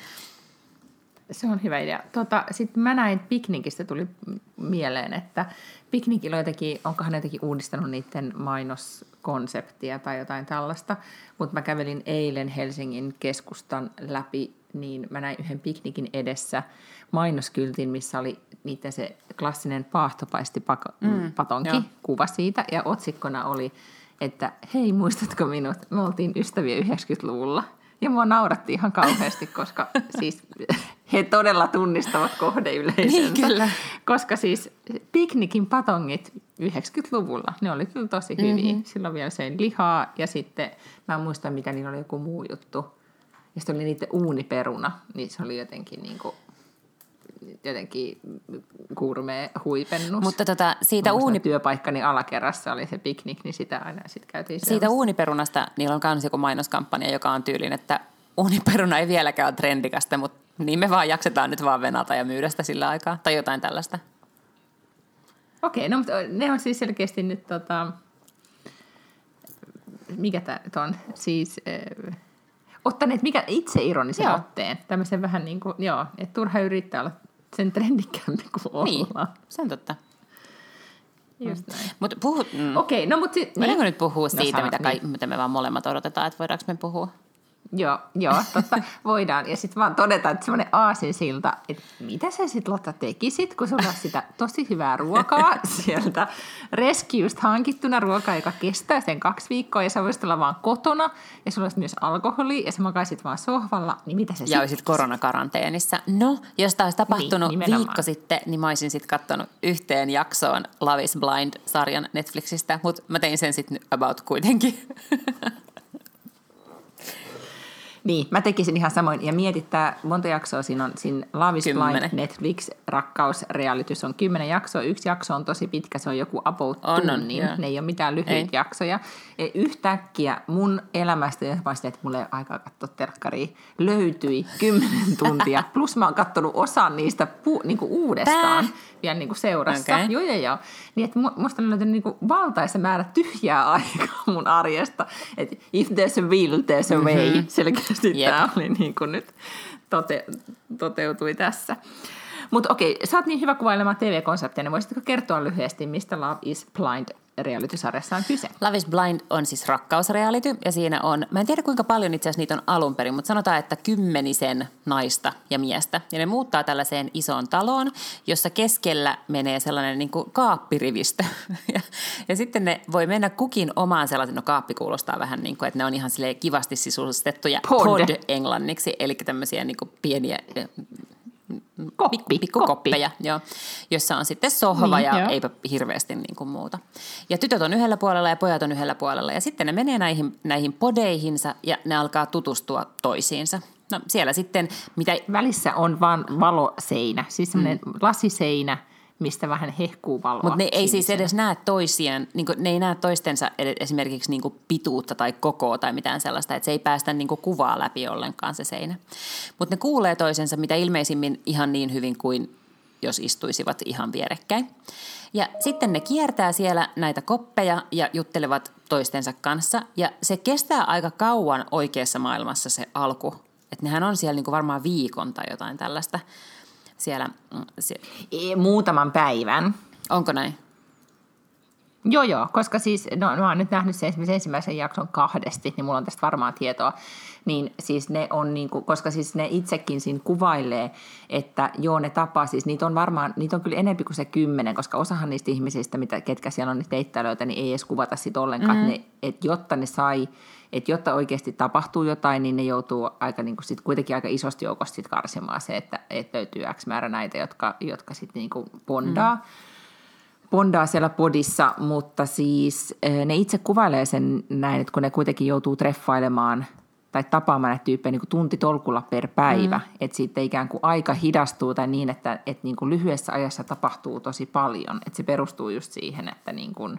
Se on hyvä idea. Tota, Sitten mä näin Piknikistä tuli mieleen, että Piknikillä on jotenkin, onkohan ne jotenkin uudistanut niiden mainoskonseptia tai jotain tällaista, mutta mä kävelin eilen Helsingin keskustan läpi, niin mä näin yhden piknikin edessä mainoskyltin, missä oli niiden se klassinen paahtopaisti mm, patonki, joo. kuva siitä, ja otsikkona oli, että hei, muistatko minut, me oltiin ystäviä 90-luvulla. Ja mua nauratti ihan kauheasti, koska siis he todella tunnistavat kohdeyleisönsä. Niin, kyllä. Koska siis piknikin patongit 90-luvulla, ne oli kyllä tosi hyviä. Mm-hmm. Silloin vielä söin lihaa ja sitten mä en muista mikä niin oli joku muu juttu. Ja sitten oli niiden uuniperuna, niin se oli jotenkin niin kuin jotenkin kurmee huipennus. Mutta tota, siitä uuni... Työpaikkani alakerrassa oli se piknik, niin sitä aina sitten käytiin. Siitä uuniperunasta niillä on myös joku mainoskampanja, joka on tyylin, että uuniperuna ei vieläkään ole trendikasta, mutta niin me vaan jaksetaan nyt vaan venata ja myydä sitä sillä aikaa. Tai jotain tällaista. Okei, no mutta ne on siis selkeästi nyt tota, mikä tämä on, siis äh, ottaneet mikä itse ironisen joo. otteen. Tämmöisen vähän niin kuin, joo, että turha yrittää olla sen trendikämpi kuin niin, ollaan. se on totta. Just näin. Mut puhut, mm. Okei, okay, no mutta... Si- niin. nyt puhua no, siitä, mitä, kai, niin. mitä me vaan molemmat odotetaan, että voidaanko me puhua? Joo, joo, totta, voidaan. Ja sitten vaan todeta, että semmoinen aasinsilta, että mitä sä sitten Lotta tekisit, kun sulla on sitä tosi hyvää ruokaa sieltä reskiust hankittuna ruokaa, joka kestää sen kaksi viikkoa ja sä voisit olla vaan kotona ja sulla olisi myös alkoholi ja sä makaisit vaan sohvalla, niin mitä sä Ja olisit koronakaranteenissa. No, jos tämä olisi tapahtunut niin, viikko sitten, niin mä olisin sitten katsonut yhteen jaksoon Love is Blind-sarjan Netflixistä, mutta mä tein sen sitten about kuitenkin. Niin, mä tekisin ihan samoin. Ja mietittää, monta jaksoa siinä on. Siinä Love is Blind Netflix rakkausrealitys on kymmenen jaksoa. Yksi jakso on tosi pitkä, se on joku about on, tunnin. On, ne ei ole mitään lyhyitä ei. jaksoja. Ja yhtäkkiä mun elämästä, ja mä että mulla ei ole aikaa katsoa terkkaria, löytyi kymmenen tuntia. Plus mä oon katsonut osan niistä pu, niinku uudestaan Tää? vielä niinku seurassa. Okay. Joo, joo, joo. Niin, että musta on löytynyt niinku valtaisa määrä tyhjää aikaa mun arjesta. Että if there's a will, there's a way. Mm-hmm. Selkeästi yep. tämä oli niin kuin nyt tote, toteutui tässä. Mutta okei, sä oot niin hyvä kuvailemaan TV-konseptia, niin voisitko kertoa lyhyesti, mistä Love is Blind reality-sarjassa on kyse? Love is Blind on siis rakkausreality ja siinä on, mä en tiedä kuinka paljon itse asiassa niitä on alun perin, mutta sanotaan, että kymmenisen naista ja miestä. Ja ne muuttaa tällaiseen isoon taloon, jossa keskellä menee sellainen niin kuin kaappirivistö. ja, ja sitten ne voi mennä kukin omaan sellaisen, no kaappi kuulostaa vähän niin kuin, että ne on ihan kivasti sisustettuja pod. pod englanniksi, eli tämmöisiä niin kuin pieniä Koppi, pikkukoppeja, joo, jossa on sitten sohva niin, ja joo. eipä hirveästi niin kuin muuta. Ja tytöt on yhdellä puolella ja pojat on yhdellä puolella ja sitten ne menee näihin, näihin podeihinsa ja ne alkaa tutustua toisiinsa. No siellä sitten, mitä... Välissä on vain valoseinä, siis semmoinen mm. lasiseinä, mistä vähän hehkuu valoa. Mutta ne ei siis edes näe toisiaan, niin ne ei näe toistensa esimerkiksi niin pituutta tai kokoa tai mitään sellaista, että se ei päästä niin kuvaa läpi ollenkaan se seinä. Mutta ne kuulee toisensa mitä ilmeisimmin ihan niin hyvin kuin jos istuisivat ihan vierekkäin. Ja sitten ne kiertää siellä näitä koppeja ja juttelevat toistensa kanssa. Ja se kestää aika kauan oikeassa maailmassa se alku. Että nehän on siellä niin varmaan viikon tai jotain tällaista siellä. Mm, muutaman päivän. Onko näin? Joo, joo, koska siis, no mä oon nyt nähnyt sen ensimmäisen jakson kahdesti, niin mulla on tästä varmaan tietoa, niin siis ne on niin kuin, koska siis ne itsekin siinä kuvailee, että joo ne tapaa, siis niitä on varmaan, niitä on kyllä enemmän kuin se kymmenen, koska osahan niistä ihmisistä, mitä, ketkä siellä on niitä teittäilöitä, niin ei edes kuvata sit ollenkaan, mm-hmm. että, ne, että jotta ne sai että jotta oikeasti tapahtuu jotain, niin ne joutuu aika, niin kuin sit kuitenkin aika isosti joukosta sit karsimaan se, että, että löytyy X määrä näitä, jotka, jotka sitten niin bondaa. Mm. Bondaa siellä podissa, mutta siis eh, ne itse kuvailee sen näin, että kun ne kuitenkin joutuu treffailemaan tai tapaamaan näitä tyyppejä niin kuin tunti tolkulla per päivä, mm. että siitä ikään kuin aika hidastuu tai niin, että, että niin kuin lyhyessä ajassa tapahtuu tosi paljon, että se perustuu just siihen, että niin kuin,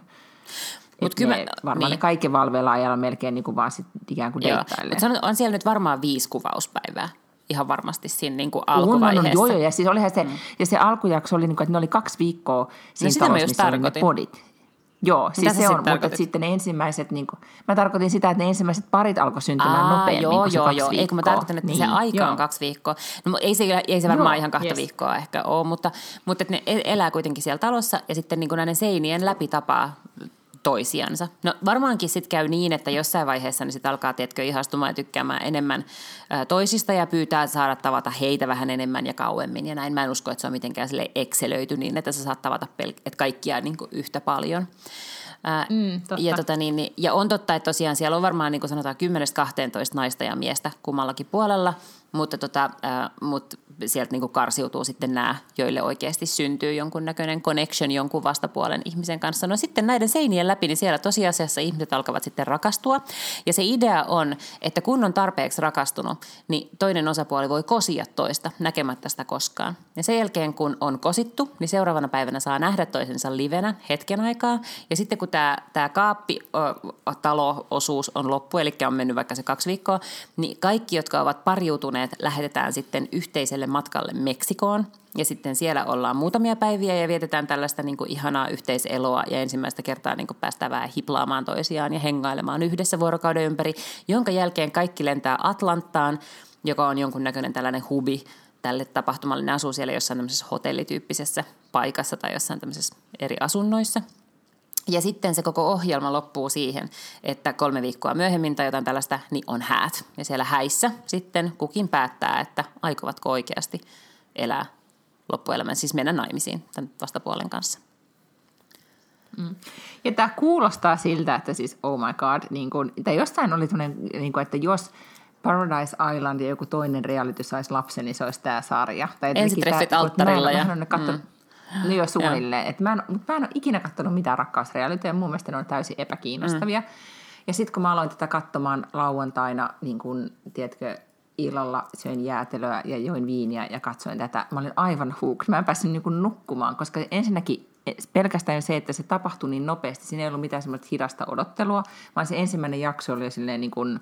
Mut kyllä ne, varmaan niin. ne kaiken valveilla ajalla melkein niin kuin vaan sit ikään kuin deittailee. On siellä nyt varmaan viisi kuvauspäivää ihan varmasti siinä niin kuin alkuvaiheessa. On, on, joo, joo, ja siis olihan se, mm. ja se alkujakso oli, niin kuin, että ne oli kaksi viikkoa siinä no, talossa, missä oli ne podit. Joo, siis se, se on, mutta sitten ne ensimmäiset, niin kuin, mä tarkoitin sitä, että ne ensimmäiset parit alkoi syntymään Aa, nopeammin joo, kuin se joo, kaksi joo. Eikö mä tarkoitan, että niin, se aika joo. on kaksi viikkoa. No ei se, ei se varmaan joo, ihan kahta yes. viikkoa ehkä ole, mutta, mutta että ne e- elää kuitenkin siellä talossa ja sitten niin kuin näiden seinien läpi tapaa toisiansa. No varmaankin sitten käy niin, että jossain vaiheessa niin sit alkaa, tiedätkö, ihastumaan ja tykkäämään enemmän toisista ja pyytää saada tavata heitä vähän enemmän ja kauemmin. Ja näin mä en usko, että se on mitenkään sille ekselöity niin, että sä saat tavata pel- että kaikkia niin kuin yhtä paljon. Ää, mm, ja, tota niin, niin, ja on totta, että tosiaan siellä on varmaan niin kuin sanotaan 10-12 naista ja miestä kummallakin puolella, mutta tota, mut sieltä niin karsiutuu sitten nämä, joille oikeasti syntyy jonkunnäköinen connection jonkun vastapuolen ihmisen kanssa. No sitten näiden seinien läpi, niin siellä tosiasiassa ihmiset alkavat sitten rakastua. Ja se idea on, että kun on tarpeeksi rakastunut, niin toinen osapuoli voi kosia toista näkemättä sitä koskaan. Ja sen jälkeen, kun on kosittu, niin seuraavana päivänä saa nähdä toisensa livenä hetken aikaa. Ja sitten kun tämä, tämä kaappi-talo-osuus on loppu, eli on mennyt vaikka se kaksi viikkoa, niin kaikki, jotka ovat pariutuneet, lähetetään sitten yhteiselle matkalle Meksikoon. Ja sitten siellä ollaan muutamia päiviä ja vietetään tällaista niin kuin ihanaa yhteiseloa ja ensimmäistä kertaa niin kuin päästään vähän hiplaamaan toisiaan ja hengailemaan yhdessä vuorokauden ympäri, jonka jälkeen kaikki lentää Atlanttaan, joka on jonkunnäköinen tällainen hubi tälle tapahtumalle. Ne asuu siellä jossain tämmöisessä hotellityyppisessä paikassa tai jossain tämmöisessä eri asunnoissa. Ja sitten se koko ohjelma loppuu siihen, että kolme viikkoa myöhemmin tai jotain tällaista, niin on häät. Ja siellä häissä sitten kukin päättää, että aikovatko oikeasti elää loppuelämän, siis mennä naimisiin tämän vastapuolen kanssa. Mm. Ja tämä kuulostaa siltä, että siis oh my god, niin kun, tai jostain oli niin kun, että jos Paradise Island ja joku toinen reality saisi lapsen, niin se olisi tämä sarja. Tai Ensitreffit alttarilla. Ja, ja, mm. No joo, suunnilleen. Et mä, en, mutta mä en ole ikinä katsonut mitään rakkausrealiteja. Mun mielestä ne on täysin epäkiinnostavia. Mm. Ja sitten kun mä aloin tätä katsomaan lauantaina, niin kun, tiedätkö, illalla söin jäätelöä ja join viiniä ja katsoin tätä. Mä olin aivan hooked. Mä en päässyt niin nukkumaan, koska ensinnäkin pelkästään se, että se tapahtui niin nopeasti, siinä ei ollut mitään semmoista hidasta odottelua, vaan se ensimmäinen jakso oli silleen niin kuin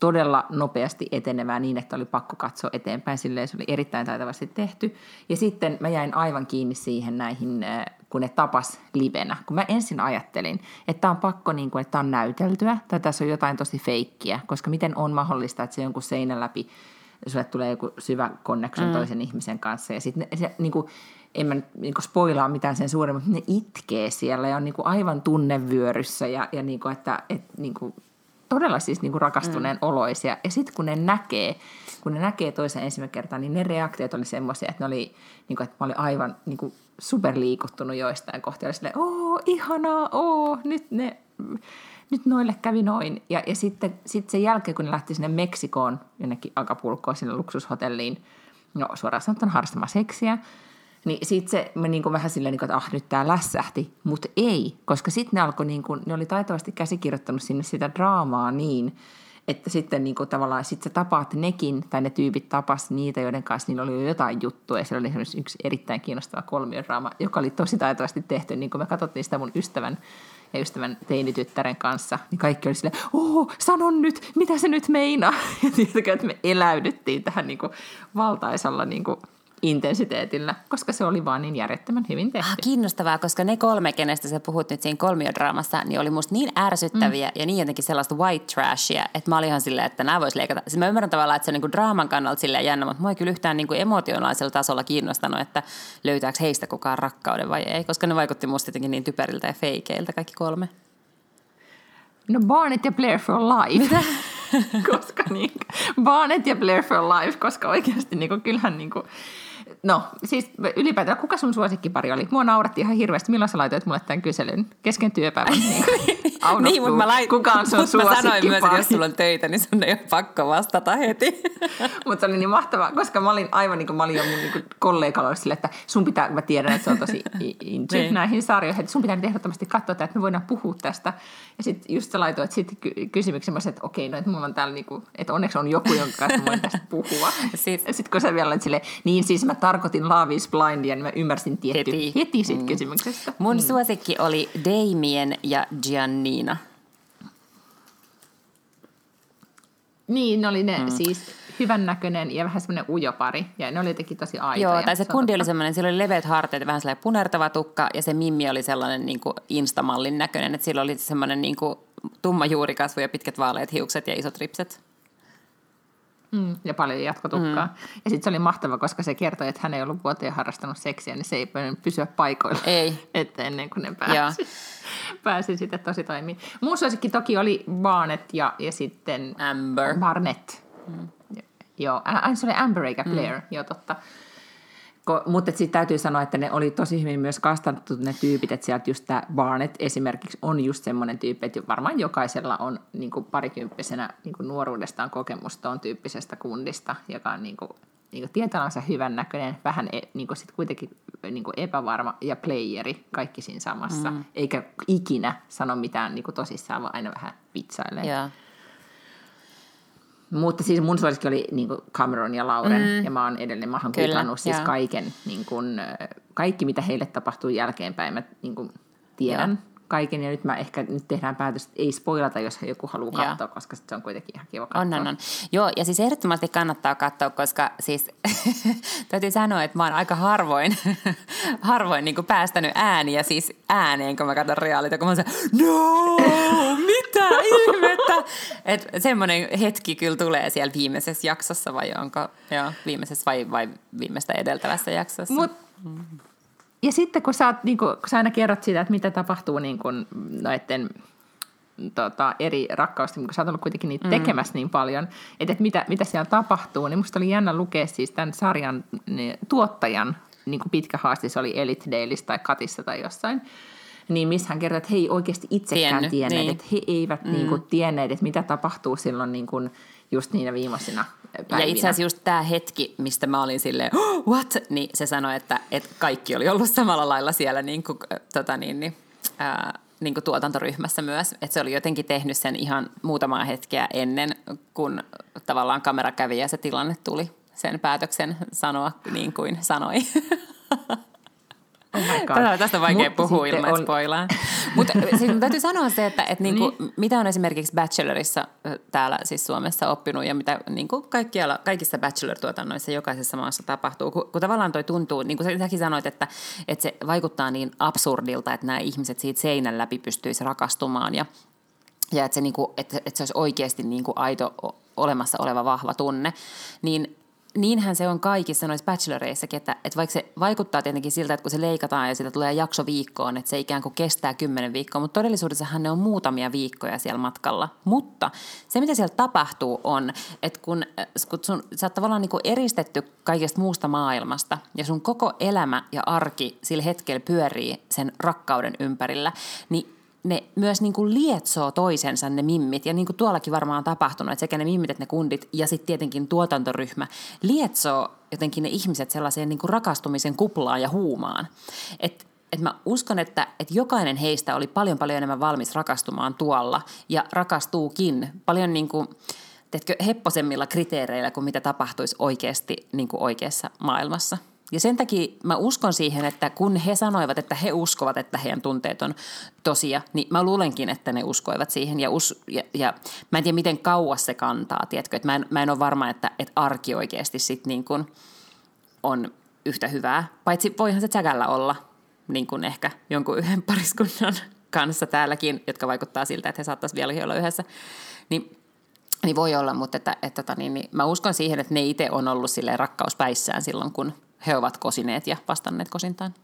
todella nopeasti etenevää niin, että oli pakko katsoa eteenpäin. Silleen se oli erittäin taitavasti tehty. Ja sitten mä jäin aivan kiinni siihen näihin, äh, kun ne tapas livenä. Kun mä ensin ajattelin, että tämä on pakko, niin kuin, että tämä on näyteltyä, tai tässä on jotain tosi feikkiä, koska miten on mahdollista, että se jonkun seinän läpi sulle tulee joku syvä connection mm. toisen ihmisen kanssa. Ja sitten se, niin kuin, en mä niin spoilaa mitään sen suuremmin, mutta ne itkee siellä ja on niin kuin aivan tunnevyöryssä ja, ja niin kuin, että et, niin kuin, todella siis niin kuin rakastuneen mm. oloisia. Ja sitten kun ne näkee, kun ne näkee toisen ensimmäisen kertaa, niin ne reaktiot oli semmoisia, että ne oli, niin kuin, että mä olin aivan niin kuin superliikuttunut joistain kohtia. Oli silleen, oo, ihanaa, oo, nyt ne, nyt noille kävi noin. Ja, ja sitten sit sen jälkeen, kun ne lähti sinne Meksikoon, jonnekin Acapulcoon, sinne luksushotelliin, no suoraan sanottuna harrastamaan seksiä, niin sitten se me niin kuin vähän silleen, niin että ah nyt tämä lässähti, mutta ei, koska sitten ne alkoi, niin kuin, ne oli taitavasti käsikirjoittanut sinne sitä draamaa niin, että sitten niin kuin tavallaan sit sä tapaat nekin, tai ne tyypit tapas niitä, joiden kanssa niillä oli jo jotain juttua, ja siellä oli esimerkiksi yksi erittäin kiinnostava kolmiodraama, joka oli tosi taitavasti tehty, niin kuin me katsottiin sitä mun ystävän ja ystävän teinityttären kanssa, niin kaikki oli silleen, oh, sanon nyt, mitä se nyt meinaa? Ja tietenkin, että me eläydyttiin tähän niin kuin valtaisalla niin kuin intensiteetillä, koska se oli vaan niin järjettömän hyvin tehty. Ah, kiinnostavaa, koska ne kolme, kenestä sä puhut nyt siinä kolmiodraamassa, niin oli musta niin ärsyttäviä mm. ja niin jotenkin sellaista white trashia, että mä olin ihan silleen, että nämä vois leikata. Siis mä ymmärrän tavallaan, että se on niinku draaman kannalta silleen jännä, mutta mua ei kyllä yhtään niinku emotionaalisella tasolla kiinnostanut, että löytääkö heistä kukaan rakkauden vai ei, koska ne vaikutti musta jotenkin niin typeriltä ja feikeiltä kaikki kolme. No Barnett ja Blair for Life. Mitä? koska niin, Barnett ja Blair for Life, koska oikeasti niin kuin, kyllähän niin kuin, No, siis ylipäätään, kuka sun suosikkipari oli? Mua nauratti ihan hirveästi. Milloin sä laitoit mulle tämän kyselyn? Kesken työpäivän. Niin, niin mutta mä, lait... kuka on sun mut mä sanoin myös, että jos sulla on töitä, niin sun ei ole pakko vastata heti. mutta se oli niin mahtavaa, koska mä olin aivan niin kuin mä olin jo mun niin kollegalla sille, että sun pitää, mä tiedän, että se on tosi into niin. näihin sarjoihin, että sun pitää ehdottomasti katsoa että me voidaan puhua tästä. Ja sitten just sä laitoit sitten ky- kysymyksen, että okei, no että mulla on täällä, niin kuin, että onneksi on joku, jonka kanssa voin tästä puhua. Sitten sit kun sä vielä olet silleen, niin siis mä tarkoitin Love is Blindia, niin mä ymmärsin tietty heti, heti siitä mm. kysymyksestä. Mun mm. suosikki oli Damien ja Giannina. Niin, ne oli ne mm. siis hyvännäköinen ja vähän semmoinen ujo pari. Ja ne oli jotenkin tosi aitoja. Joo, tai se, kundi oli semmoinen, sillä oli leveät harteet, vähän sellainen punertava tukka, ja se Mimmi oli sellainen niin kuin instamallin näköinen, että sillä oli semmoinen niin kuin tumma juurikasvu ja pitkät vaaleat hiukset ja isot ripset. Mm, ja paljon jatkotukkaa. Mm. Ja sitten se oli mahtava, koska se kertoi, että hän ei ollut vuoteen harrastanut seksiä, niin se ei pysyä paikoilla. Ei. että ennen kuin ne pääsi, pääsi sitten tosi toimiin. Mun suosikki toki oli Barnett ja, ja sitten Amber. Barnett. Mm. Joo, se oli Amber eikä Blair, mm. joo totta. Mutta sitten täytyy sanoa, että ne oli tosi hyvin myös kastattu ne tyypit, että sieltä just tämä Barnett esimerkiksi on just semmoinen tyyppi, että varmaan jokaisella on niin kuin parikymppisenä niin kuin nuoruudestaan kokemusta tuon tyyppisestä kundista, joka on niin kuin, niin kuin hyvän näköinen, vähän e, niin kuin sit kuitenkin niin kuin epävarma ja playeri, kaikki siinä samassa, mm. eikä ikinä sano mitään niin kuin tosissaan, vaan aina vähän vitsailee. Yeah. Mutta siis mun suosikki oli niin Cameron ja Lauren, mm. ja mä oon edelleen, mä oon kuplannut siis kaiken, niin kuin, kaikki mitä heille tapahtuu jälkeenpäin, mä niin kuin, tiedän. Ja kaiken, ja nyt mä ehkä nyt tehdään päätös, että ei spoilata, jos joku haluaa katsoa, Joo. koska se on kuitenkin ihan kiva katsoa. On, on, on. Joo, ja siis ehdottomasti kannattaa katsoa, koska siis täytyy sanoa, että mä oon aika harvoin, harvoin niin päästänyt ääniä siis ääneen, kun mä katson reaalita, kun mä oon se, no, Että semmoinen hetki kyllä tulee siellä viimeisessä jaksossa, vai onko, joo, viimeisessä vai, vai viimeistä edeltävässä jaksossa. Mut, ja sitten kun sä, oot, niin kun, kun sä aina kerrot siitä, että mitä tapahtuu niin kun noiden tota, eri rakkausten, kun sä oot ollut kuitenkin niitä mm. tekemässä niin paljon, että, että mitä, mitä siellä tapahtuu, niin musta oli jännä lukea siis tämän sarjan niin, tuottajan niin kuin pitkä haaste, se oli Elite Dailyssä tai Katissa tai jossain, niin missä hän kertoi, että he ei oikeasti itsekään Tiennyt, tienneet, niin. että he eivät mm. niin kuin, tienneet, että mitä tapahtuu silloin niin kuin, just niinä viimeisinä päivinä. Ja itse asiassa just tämä hetki, mistä mä olin silleen, oh, what? Niin se sanoi, että, että kaikki oli ollut samalla lailla siellä niin kuin, tota niin, niin, ää, niin kuin tuotantoryhmässä myös, että se oli jotenkin tehnyt sen ihan muutamaa hetkeä ennen, kun tavallaan kamera kävi ja se tilanne tuli sen päätöksen sanoa niin kuin sanoi. Oh my God. Tätä, tästä on vaikea Mut puhua ilman, on- spoilaa. Mutta siis mun täytyy sanoa se, että, että niinku, niin. mitä on esimerkiksi Bachelorissa ö, täällä siis Suomessa oppinut ja mitä niinku kaikkialla, kaikissa Bachelor-tuotannoissa jokaisessa maassa tapahtuu. Kun, kun tavallaan toi tuntuu, niin kuin säkin sanoit, että, että se vaikuttaa niin absurdilta, että nämä ihmiset siitä seinän läpi pystyisi rakastumaan ja ja että se, niinku, että, että se olisi oikeasti niinku aito olemassa oleva vahva tunne, niin niinhän se on kaikissa noissa bacheloreissakin, että, että vaikka se vaikuttaa tietenkin siltä, että kun se leikataan ja siitä tulee jakso viikkoon, että se ikään kuin kestää kymmenen viikkoa, mutta todellisuudessahan ne on muutamia viikkoja siellä matkalla. Mutta se, mitä siellä tapahtuu on, että kun, äh, kun sun, sä oot tavallaan niin eristetty kaikesta muusta maailmasta ja sun koko elämä ja arki sillä hetkellä pyörii sen rakkauden ympärillä, niin ne myös niin kuin lietsoo toisensa ne mimmit, ja niin kuin tuollakin varmaan on tapahtunut, että sekä ne mimmit että ne kundit, ja sitten tietenkin tuotantoryhmä, lietsoo jotenkin ne ihmiset sellaiseen niin kuin rakastumisen kuplaan ja huumaan. Et, et mä uskon, että, että jokainen heistä oli paljon paljon enemmän valmis rakastumaan tuolla, ja rakastuukin paljon niin kuin, teetkö, hepposemmilla kriteereillä kuin mitä tapahtuisi oikeasti niin kuin oikeassa maailmassa. Ja sen takia mä uskon siihen, että kun he sanoivat, että he uskovat, että heidän tunteet on tosia, niin mä luulenkin, että ne uskoivat siihen. Ja, us, ja, ja mä en tiedä, miten kauas se kantaa, tiedätkö? Että mä, en, mä en ole varma, että, että arki oikeasti sit niin kuin on yhtä hyvää. Paitsi voihan se tsäkällä olla niin kuin ehkä jonkun yhden pariskunnan kanssa täälläkin, jotka vaikuttaa siltä, että he saattaisivat vieläkin olla yhdessä. Niin niin voi olla, mutta että, että, että niin, niin, mä uskon siihen, että ne itse on ollut silleen rakkauspäissään silloin, kun he ovat kosineet ja vastanneet kosintaan.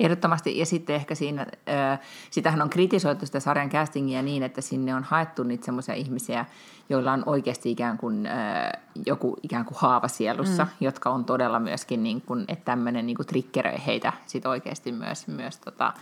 Ehdottomasti, ja sitten ehkä siinä, äh, sitähän on kritisoitu sitä sarjan castingia niin, että sinne on haettu niitä semmoisia ihmisiä, joilla on oikeasti ikään kuin äh, joku ikään kuin haava sielussa, mm. jotka on todella myöskin, niin kuin, että tämmöinen niin kuin triggeröi heitä sit oikeasti myös, myös tota,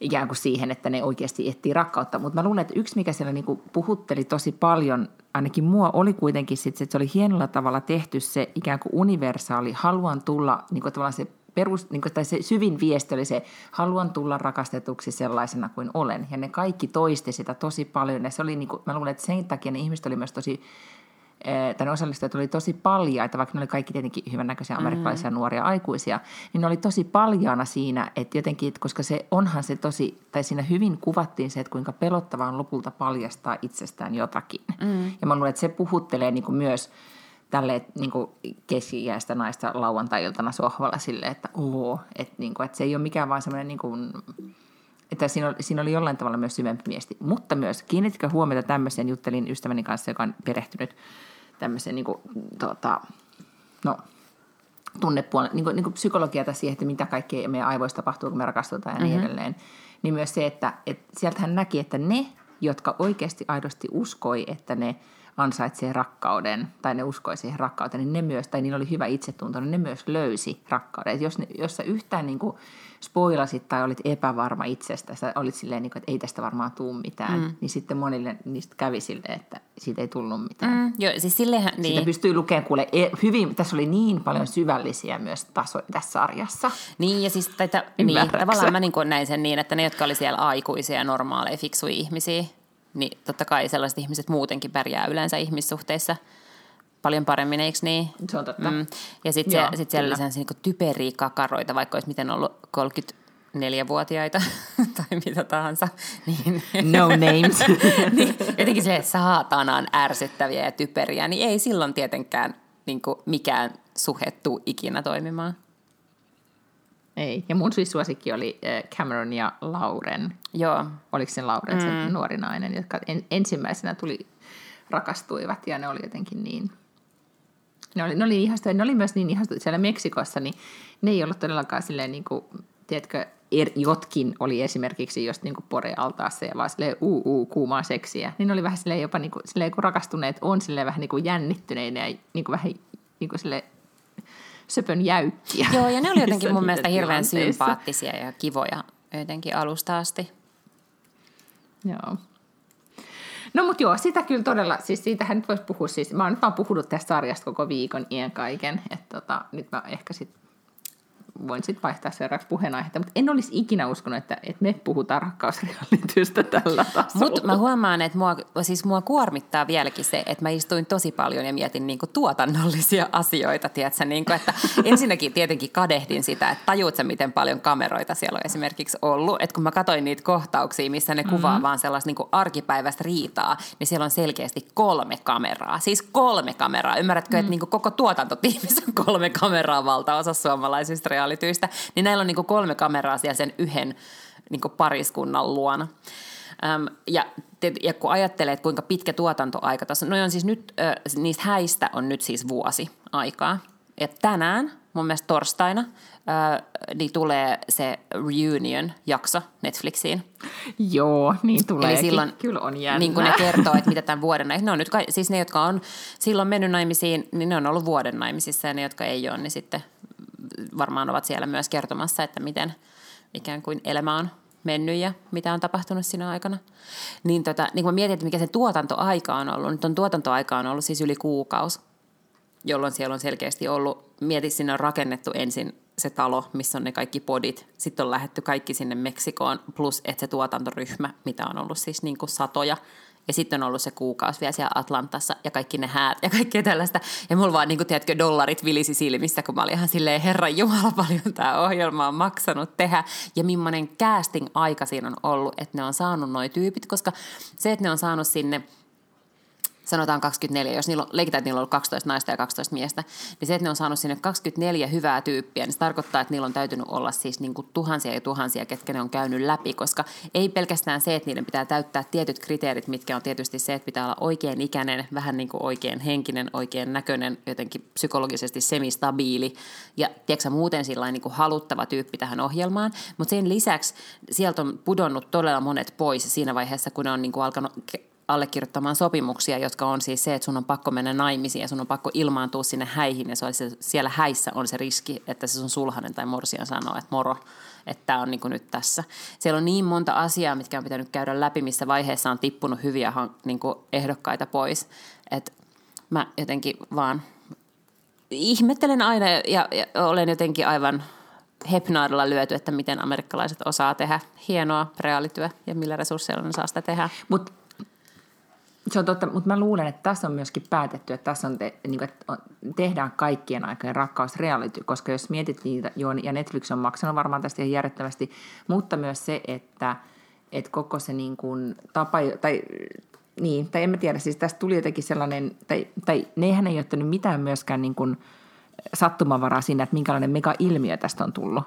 ikään kuin siihen, että ne oikeasti etsii rakkautta. Mutta mä luulen, että yksi, mikä siellä niinku puhutteli tosi paljon, ainakin mua, oli kuitenkin sit, se, että se oli hienolla tavalla tehty se ikään kuin universaali, haluan tulla, niinku tavallaan se perus, niin kuin, tai se syvin viesti oli se, haluan tulla rakastetuksi sellaisena kuin olen. Ja ne kaikki toisti sitä tosi paljon. Ja se oli, niin kuin, mä luulen, että sen takia ne ihmiset oli myös tosi, eh, ne osallistujat oli tosi paljaita, vaikka ne oli kaikki tietenkin hyvännäköisiä amerikkalaisia mm. nuoria aikuisia, niin ne oli tosi paljaana siinä, että jotenkin, että koska se onhan se tosi, tai siinä hyvin kuvattiin se, että kuinka pelottavaa on lopulta paljastaa itsestään jotakin. Mm. Ja mä luulen, että se puhuttelee niin kuin myös tälle niin kuin keski-iäistä naista lauantai-iltana sohvalla sille, että oo, että, niin kuin, että se ei ole mikään vaan semmoinen, niin kuin, että siinä oli, siinä oli jollain tavalla myös syvempi miesti. Mutta myös, kiinnitkö huomiota tämmöiseen, juttelin ystäväni kanssa, joka on perehtynyt tämmöiseen niin kuin, tota, no, tunnepuolen, niin kuin, niin kuin psykologiata siihen, että mitä kaikkea meidän aivoissa tapahtuu, kun me rakastutaan ja niin Mhm. edelleen. Niin myös se, että, että sieltä hän näki, että ne, jotka oikeasti aidosti uskoi, että ne ansaitsee rakkauden, tai ne uskoi siihen rakkauteen, niin ne myös, tai niillä oli hyvä itsetunto, niin ne myös löysi rakkauden. Et jos, ne, jos sä yhtään niin kuin spoilasit tai olit epävarma itsestä, sä olit silleen, niin kuin, että ei tästä varmaan tuu mitään, mm. niin sitten monille niistä kävi silleen, että siitä ei tullut mitään. Mm. Joo, siis sillehän, Niin. Sitä pystyy lukemaan kuule e- hyvin, tässä oli niin paljon syvällisiä myös tasoja tässä sarjassa. niin, ja siis taita, niin, tavallaan mä niin kuin näin sen niin, että ne, jotka oli siellä aikuisia ja normaaleja, fiksuja ihmisiä, niin totta kai sellaiset ihmiset muutenkin pärjää yleensä ihmissuhteissa paljon paremmin, eikö niin? Se on totta. Mm. Ja sitten siellä, sit siellä oli kyllä. sellaisia niin typeriä kakaroita, vaikka olisi miten ollut 34-vuotiaita tai mitä tahansa. Niin, No names. niin, jotenkin se saatanan ärsyttäviä ja typeriä, niin ei silloin tietenkään niin kuin mikään suhe tuu ikinä toimimaan. Ei. Ja mun siis suosikki oli äh, Cameron ja Lauren. Joo, Oliko se Lauren se mm. nuori nainen, jotka en, ensimmäisenä tuli, rakastuivat ja ne oli jotenkin niin... Ne oli, ne oli, ihastuja, ne oli myös niin ihastuja siellä Meksikossa, niin ne ei ollut todellakaan silleen niin kuin, tiedätkö, er, jotkin oli esimerkiksi just niin kuin pore-altaassa ja vaan silleen uu, uu, kuumaa seksiä. Niin ne oli vähän silleen jopa niin kuin, silleen, kun rakastuneet on silleen vähän niin kuin jännittyneitä ja niin kuin vähän niin kuin silleen söpön jäykkiä. Joo ja ne oli jotenkin mun mielestä hirveän sympaattisia ja kivoja jotenkin alusta asti. Joo. No mutta joo, sitä kyllä todella, siis siitähän nyt voisi puhua, siis mä oon nyt vaan puhunut tästä sarjasta koko viikon iän kaiken, että tota, nyt mä ehkä sit voin sitten vaihtaa seuraavaksi puheenaihetta, mutta en olisi ikinä uskonut, että, että me puhutaan rakkausrealitystä tällä tasolla. Mutta mä huomaan, että mua, siis mua kuormittaa vieläkin se, että mä istuin tosi paljon ja mietin niinku tuotannollisia asioita, tiedätkö? Niinku, että ensinnäkin tietenkin kadehdin sitä, että tajuut sä, miten paljon kameroita siellä on esimerkiksi ollut. Että kun mä katsoin niitä kohtauksia, missä ne kuvaa mm-hmm. vaan sellaista niinku arkipäiväistä riitaa, niin siellä on selkeästi kolme kameraa. Siis kolme kameraa. Ymmärrätkö, mm. että niinku koko tuotantotiimissä on kolme kameraa valtaosa suomalaisista realityistä, niin näillä on niin kolme kameraa siellä sen yhden niin pariskunnan luona. Öm, ja, ja kun ajattelee, että kuinka pitkä tuotantoaika tässä no on siis nyt, äh, niistä häistä on nyt siis vuosi aikaa. Ja tänään, mun mielestä torstaina, äh, niin tulee se Reunion-jakso Netflixiin. Joo, niin tulee. Eli silloin, Kyllä on jännä. Niin kuin ne kertoo, että mitä tämän vuoden ne on nyt, siis ne, jotka on silloin mennyt naimisiin, niin ne on ollut vuoden naimisissa ja ne, jotka ei ole, niin sitten varmaan ovat siellä myös kertomassa, että miten ikään kuin elämä on mennyt ja mitä on tapahtunut siinä aikana. Niin, tota, niin kun mä mietin, että mikä se tuotantoaika on ollut. Nyt on tuotantoaika on ollut siis yli kuukausi, jolloin siellä on selkeästi ollut, mieti, sinne on rakennettu ensin se talo, missä on ne kaikki podit. Sitten on lähetty kaikki sinne Meksikoon, plus että se tuotantoryhmä, mitä on ollut siis niin kuin satoja ja sitten on ollut se kuukausi vielä siellä Atlantassa ja kaikki ne häät ja kaikkea tällaista. Ja mulla vaan, niin kuin, tiedätkö, dollarit vilisi silmissä, kun mä olin ihan silleen, herra Jumala, paljon tämä ohjelma on maksanut tehdä. Ja millainen casting-aika siinä on ollut, että ne on saanut noi tyypit, koska se, että ne on saanut sinne – sanotaan 24, jos niillä leikitään, että niillä on ollut 12 naista ja 12 miestä, niin se, että ne on saanut sinne 24 hyvää tyyppiä, niin se tarkoittaa, että niillä on täytynyt olla siis niin kuin tuhansia ja tuhansia, ketkä ne on käynyt läpi, koska ei pelkästään se, että niiden pitää täyttää tietyt kriteerit, mitkä on tietysti se, että pitää olla oikein ikäinen, vähän niin kuin oikein henkinen, oikein näköinen, jotenkin psykologisesti semistabiili ja tiedätkö, muuten sillä niin kuin haluttava tyyppi tähän ohjelmaan, mutta sen lisäksi sieltä on pudonnut todella monet pois siinä vaiheessa, kun ne on niin kuin alkanut allekirjoittamaan sopimuksia, jotka on siis se, että sun on pakko mennä naimisiin ja sun on pakko ilmaantua sinne häihin ja se se, siellä häissä on se riski, että se sun sulhanen tai morsian sanoo, että moro, että tämä on niin nyt tässä. Siellä on niin monta asiaa, mitkä on pitänyt käydä läpi, missä vaiheessa on tippunut hyviä niin ehdokkaita pois, että mä jotenkin vaan ihmettelen aina ja, ja olen jotenkin aivan hepnaadilla lyöty, että miten amerikkalaiset osaa tehdä hienoa reaalityö ja millä resursseilla ne saa sitä tehdä. Mutta se on totta, mutta mä luulen, että tässä on myöskin päätetty, että tässä on, te, niin kuin, että tehdään kaikkien aikojen reality, koska jos mietit niitä, joo, ja Netflix on maksanut varmaan tästä ihan järjettömästi, mutta myös se, että, että koko se niin kuin tapa, tai niin, tai en mä tiedä, siis tästä tuli jotenkin sellainen, tai, tai nehän ei ottanut mitään myöskään niin kuin sattumavaraa siinä, että minkälainen mega-ilmiö tästä on tullut.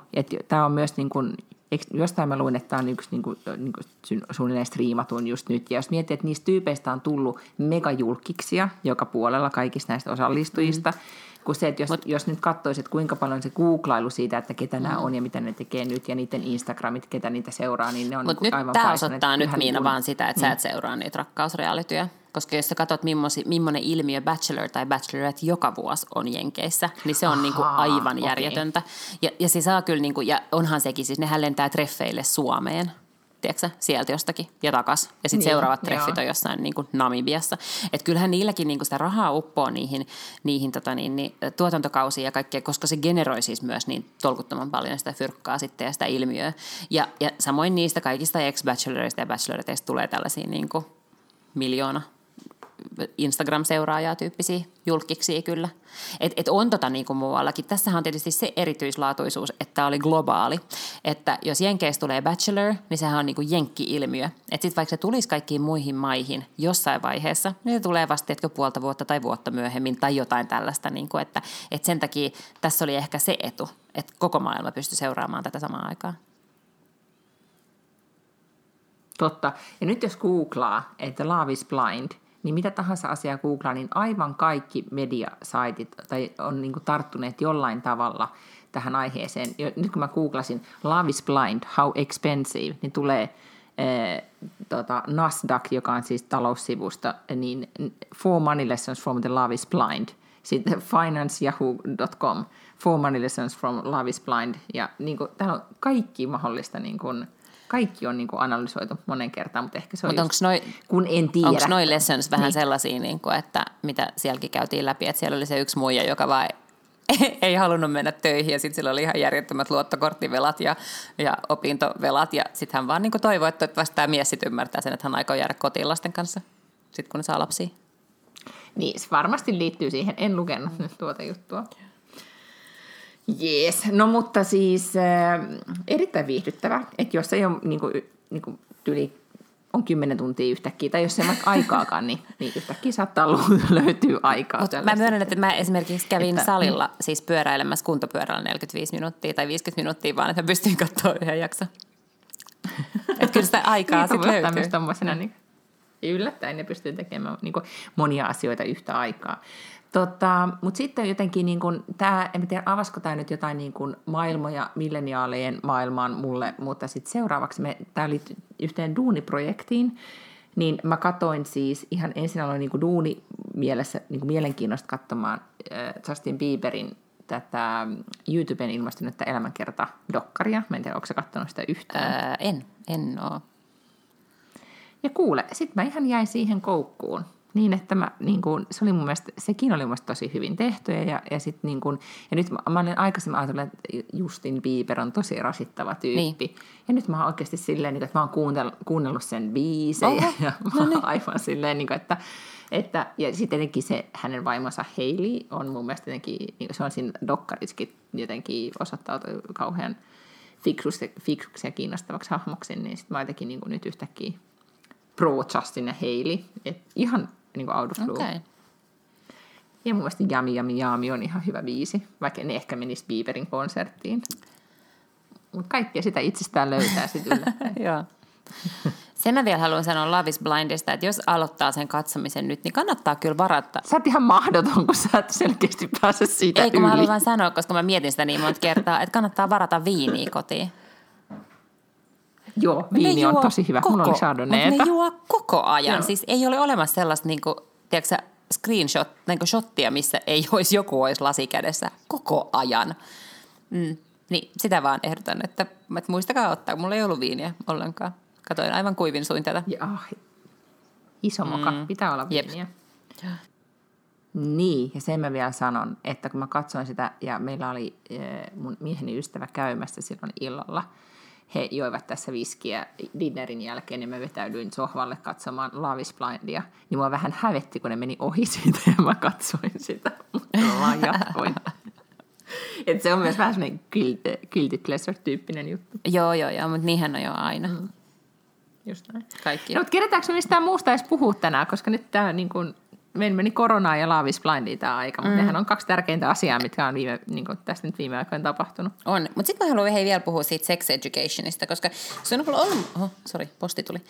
Tämä on myös niin kuin Eikö, jostain mä luin, että tämä on yksi niin kuin, niin kuin suunnilleen striimatun just nyt. Ja jos miettii, että niistä tyypeistä on tullut megajulkiksia joka puolella kaikista näistä osallistujista, mm. Kun se, että jos, Mut, jos nyt katsoisit, että kuinka paljon se googlailu siitä, että ketä mm. nämä on ja mitä ne tekee nyt ja niiden Instagramit, ketä niitä seuraa, niin ne on Mut niin nyt aivan tämä osoittaa nyt Miina niin vaan sitä, että niin. sä et seuraa niitä rakkausrealityjä. Koska jos sä katsot, millainen ilmiö Bachelor tai Bachelorette joka vuosi on Jenkeissä, niin se on niinku aivan okay. järjetöntä. Ja, ja se saa kyllä, niinku, ja onhan sekin, siis nehän lentää treffeille Suomeen tiedätkö, sieltä jostakin ja takas. Ja sitten niin, seuraavat treffit joo. on jossain niin kuin Namibiassa. Että kyllähän niilläkin niin kuin sitä rahaa uppoo niihin, niihin tota niin, niin, tuotantokausiin ja kaikkea, koska se generoi siis myös niin tolkuttoman paljon sitä fyrkkaa sitten ja sitä ilmiöä. Ja, ja samoin niistä kaikista ex-bacheloreista ja bacheloreteista tulee tällaisia niin kuin miljoona Instagram-seuraajaa tyyppisiä julkiksi kyllä. Et, et on tota niin kuin muuallakin. Tässähän on tietysti se erityislaatuisuus, että tämä oli globaali. Että jos Jenkeissä tulee Bachelor, niin sehän on niin kuin jenkki-ilmiö. Että sitten vaikka se tulisi kaikkiin muihin maihin jossain vaiheessa, niin se tulee vasta etkö puolta vuotta tai vuotta myöhemmin tai jotain tällaista. Niin kuin, että, että sen takia tässä oli ehkä se etu, että koko maailma pystyi seuraamaan tätä samaan aikaan. Totta. Ja nyt jos googlaa, että Love is Blind – niin mitä tahansa asiaa googlaa, niin aivan kaikki mediasaitit tai on niin tarttuneet jollain tavalla tähän aiheeseen. Nyt kun mä googlasin Love is Blind, How Expensive, niin tulee eh, tota, Nasdaq, joka on siis taloussivusta, niin Four Money Lessons from the Love is Blind. Sitten financeyahoo.com, Four Money Lessons from Love is Blind. Ja niin kuin, täällä on kaikki mahdollista niin kuin, kaikki on niin kuin analysoitu monen kertaan, mutta ehkä se on Mut just, noi, kun en tiedä. Onko noin lessons vähän niin. sellaisia, niin kuin, että mitä sielläkin käytiin läpi, että siellä oli se yksi muija, joka vaan ei halunnut mennä töihin ja sitten sillä oli ihan järjettömät luottokorttivelat ja, ja opintovelat ja sitten hän vaan niin toivoi, että vasta tämä mies sitten ymmärtää sen, että hän aikoo jäädä kotiin lasten kanssa sitten kun ne saa lapsia. Niin, se varmasti liittyy siihen. En lukenut nyt tuota juttua. Jees, no mutta siis äh, erittäin viihdyttävä, että jos ei ole niin kuin, niin kuin tyli on kymmenen tuntia yhtäkkiä, tai jos ei vaikka aikaakaan, niin, niin yhtäkkiä saattaa löytyä aikaa. Mut mä myönnän, että mä esimerkiksi kävin että, salilla siis pyöräilemässä kuntopyörällä 45 minuuttia tai 50 minuuttia, vaan että mä pystyin katsoa yhden jakson. että kyllä sitä aikaa niin, sitten löytyy. Myös niin, yllättäen ne pystyy tekemään niin kuin, monia asioita yhtä aikaa. Tota, Mutta sitten jotenkin, niin kun, tää, en tiedä avasko tämä nyt jotain niin kun maailmoja milleniaalien maailmaan mulle, mutta sitten seuraavaksi, tämä oli yhteen duuniprojektiin, niin mä katoin siis, ihan ensin aloin niin duuni mielessä, niin mielenkiinnosta katsomaan äh, Justin Bieberin tätä YouTuben ilmastunutta elämänkerta-dokkaria. Mä en tiedä, onko sä katsonut sitä yhtään? Ää, en, en oo. Ja kuule, sitten mä ihan jäin siihen koukkuun. Niin, että mä, niin kuin, se oli mun mielestä, sekin oli mun mielestä tosi hyvin tehty. Ja, ja, sit niin kuin, ja nyt mä, mä olin aikaisemmin ajatellut, että Justin Bieber on tosi rasittava tyyppi. Niin. Ja nyt mä oon oikeasti silleen, niin että mä oon kuunnellut, kuunnellut sen biisejä. Oho, ja mä no niin. aivan silleen, niin kuin, että, että, ja sitten tietenkin se hänen vaimonsa Hailey on mun mielestä jotenkin, niin se on siinä dokkariskin jotenkin osoittautunut kauhean fiksuksi, fiksuksi ja kiinnostavaksi hahmoksi, niin sitten mä jotenkin niin nyt yhtäkkiä pro Justin ja Hailey. Et ihan niin kuin out of blue. Okay. Ja mun mielestä Jami Jami Jami on ihan hyvä biisi, vaikka ne ehkä menisi Bieberin konserttiin. Mutta kaikkea sitä itsestään löytää sitten Joo. Sen mä vielä haluan sanoa Love is Blindista, että jos aloittaa sen katsomisen nyt, niin kannattaa kyllä varata. Sä oot ihan mahdoton, kun sä et selkeästi pääse siitä Ei, kun yli. mä haluan sanoa, koska mä mietin sitä niin monta kertaa, että kannattaa varata viiniä kotiin. Joo, viini on tosi hyvä. Koko, Mulla oli ne juo koko ajan. Joo. Siis ei ole olemassa sellaista niin kuin, tiedätkö, screenshot, niin kuin shottia, missä ei olisi joku olisi lasikädessä koko ajan. Mm. Niin sitä vaan ehdotan, että, että muistakaa ottaa. Mulla ei ollut viiniä ollenkaan. Katoin aivan kuivin suin tätä. Ja, ah, iso moka, mm. pitää olla viiniä. Jep. Niin, ja sen mä vielä sanon, että kun mä katsoin sitä, ja meillä oli mun mieheni ystävä käymässä silloin illalla – he joivat tässä viskiä dinnerin jälkeen, niin mä vetäydyin sohvalle katsomaan Love is Blindia. Niin mua vähän hävetti, kun ne meni ohi siitä ja mä katsoin sitä, mutta mä vaan jatkoin. Et se on myös vähän semmoinen guilty pleasure-tyyppinen juttu. Joo, joo, joo, mutta niinhän on jo aina. Mm. Just näin. Kaikki. No, mutta kerätäänkö me mistään muusta edes puhua tänään, koska nyt tämä niin kuin, meillä meni koronaa ja Love is Blindia tämä aika, mutta mm. nehän on kaksi tärkeintä asiaa, mitkä on viime, niin kuin tästä nyt viime aikoina tapahtunut. On, mutta sitten mä haluan hei vielä puhua siitä sex educationista, koska se on ollut, oho, sorry, posti tuli.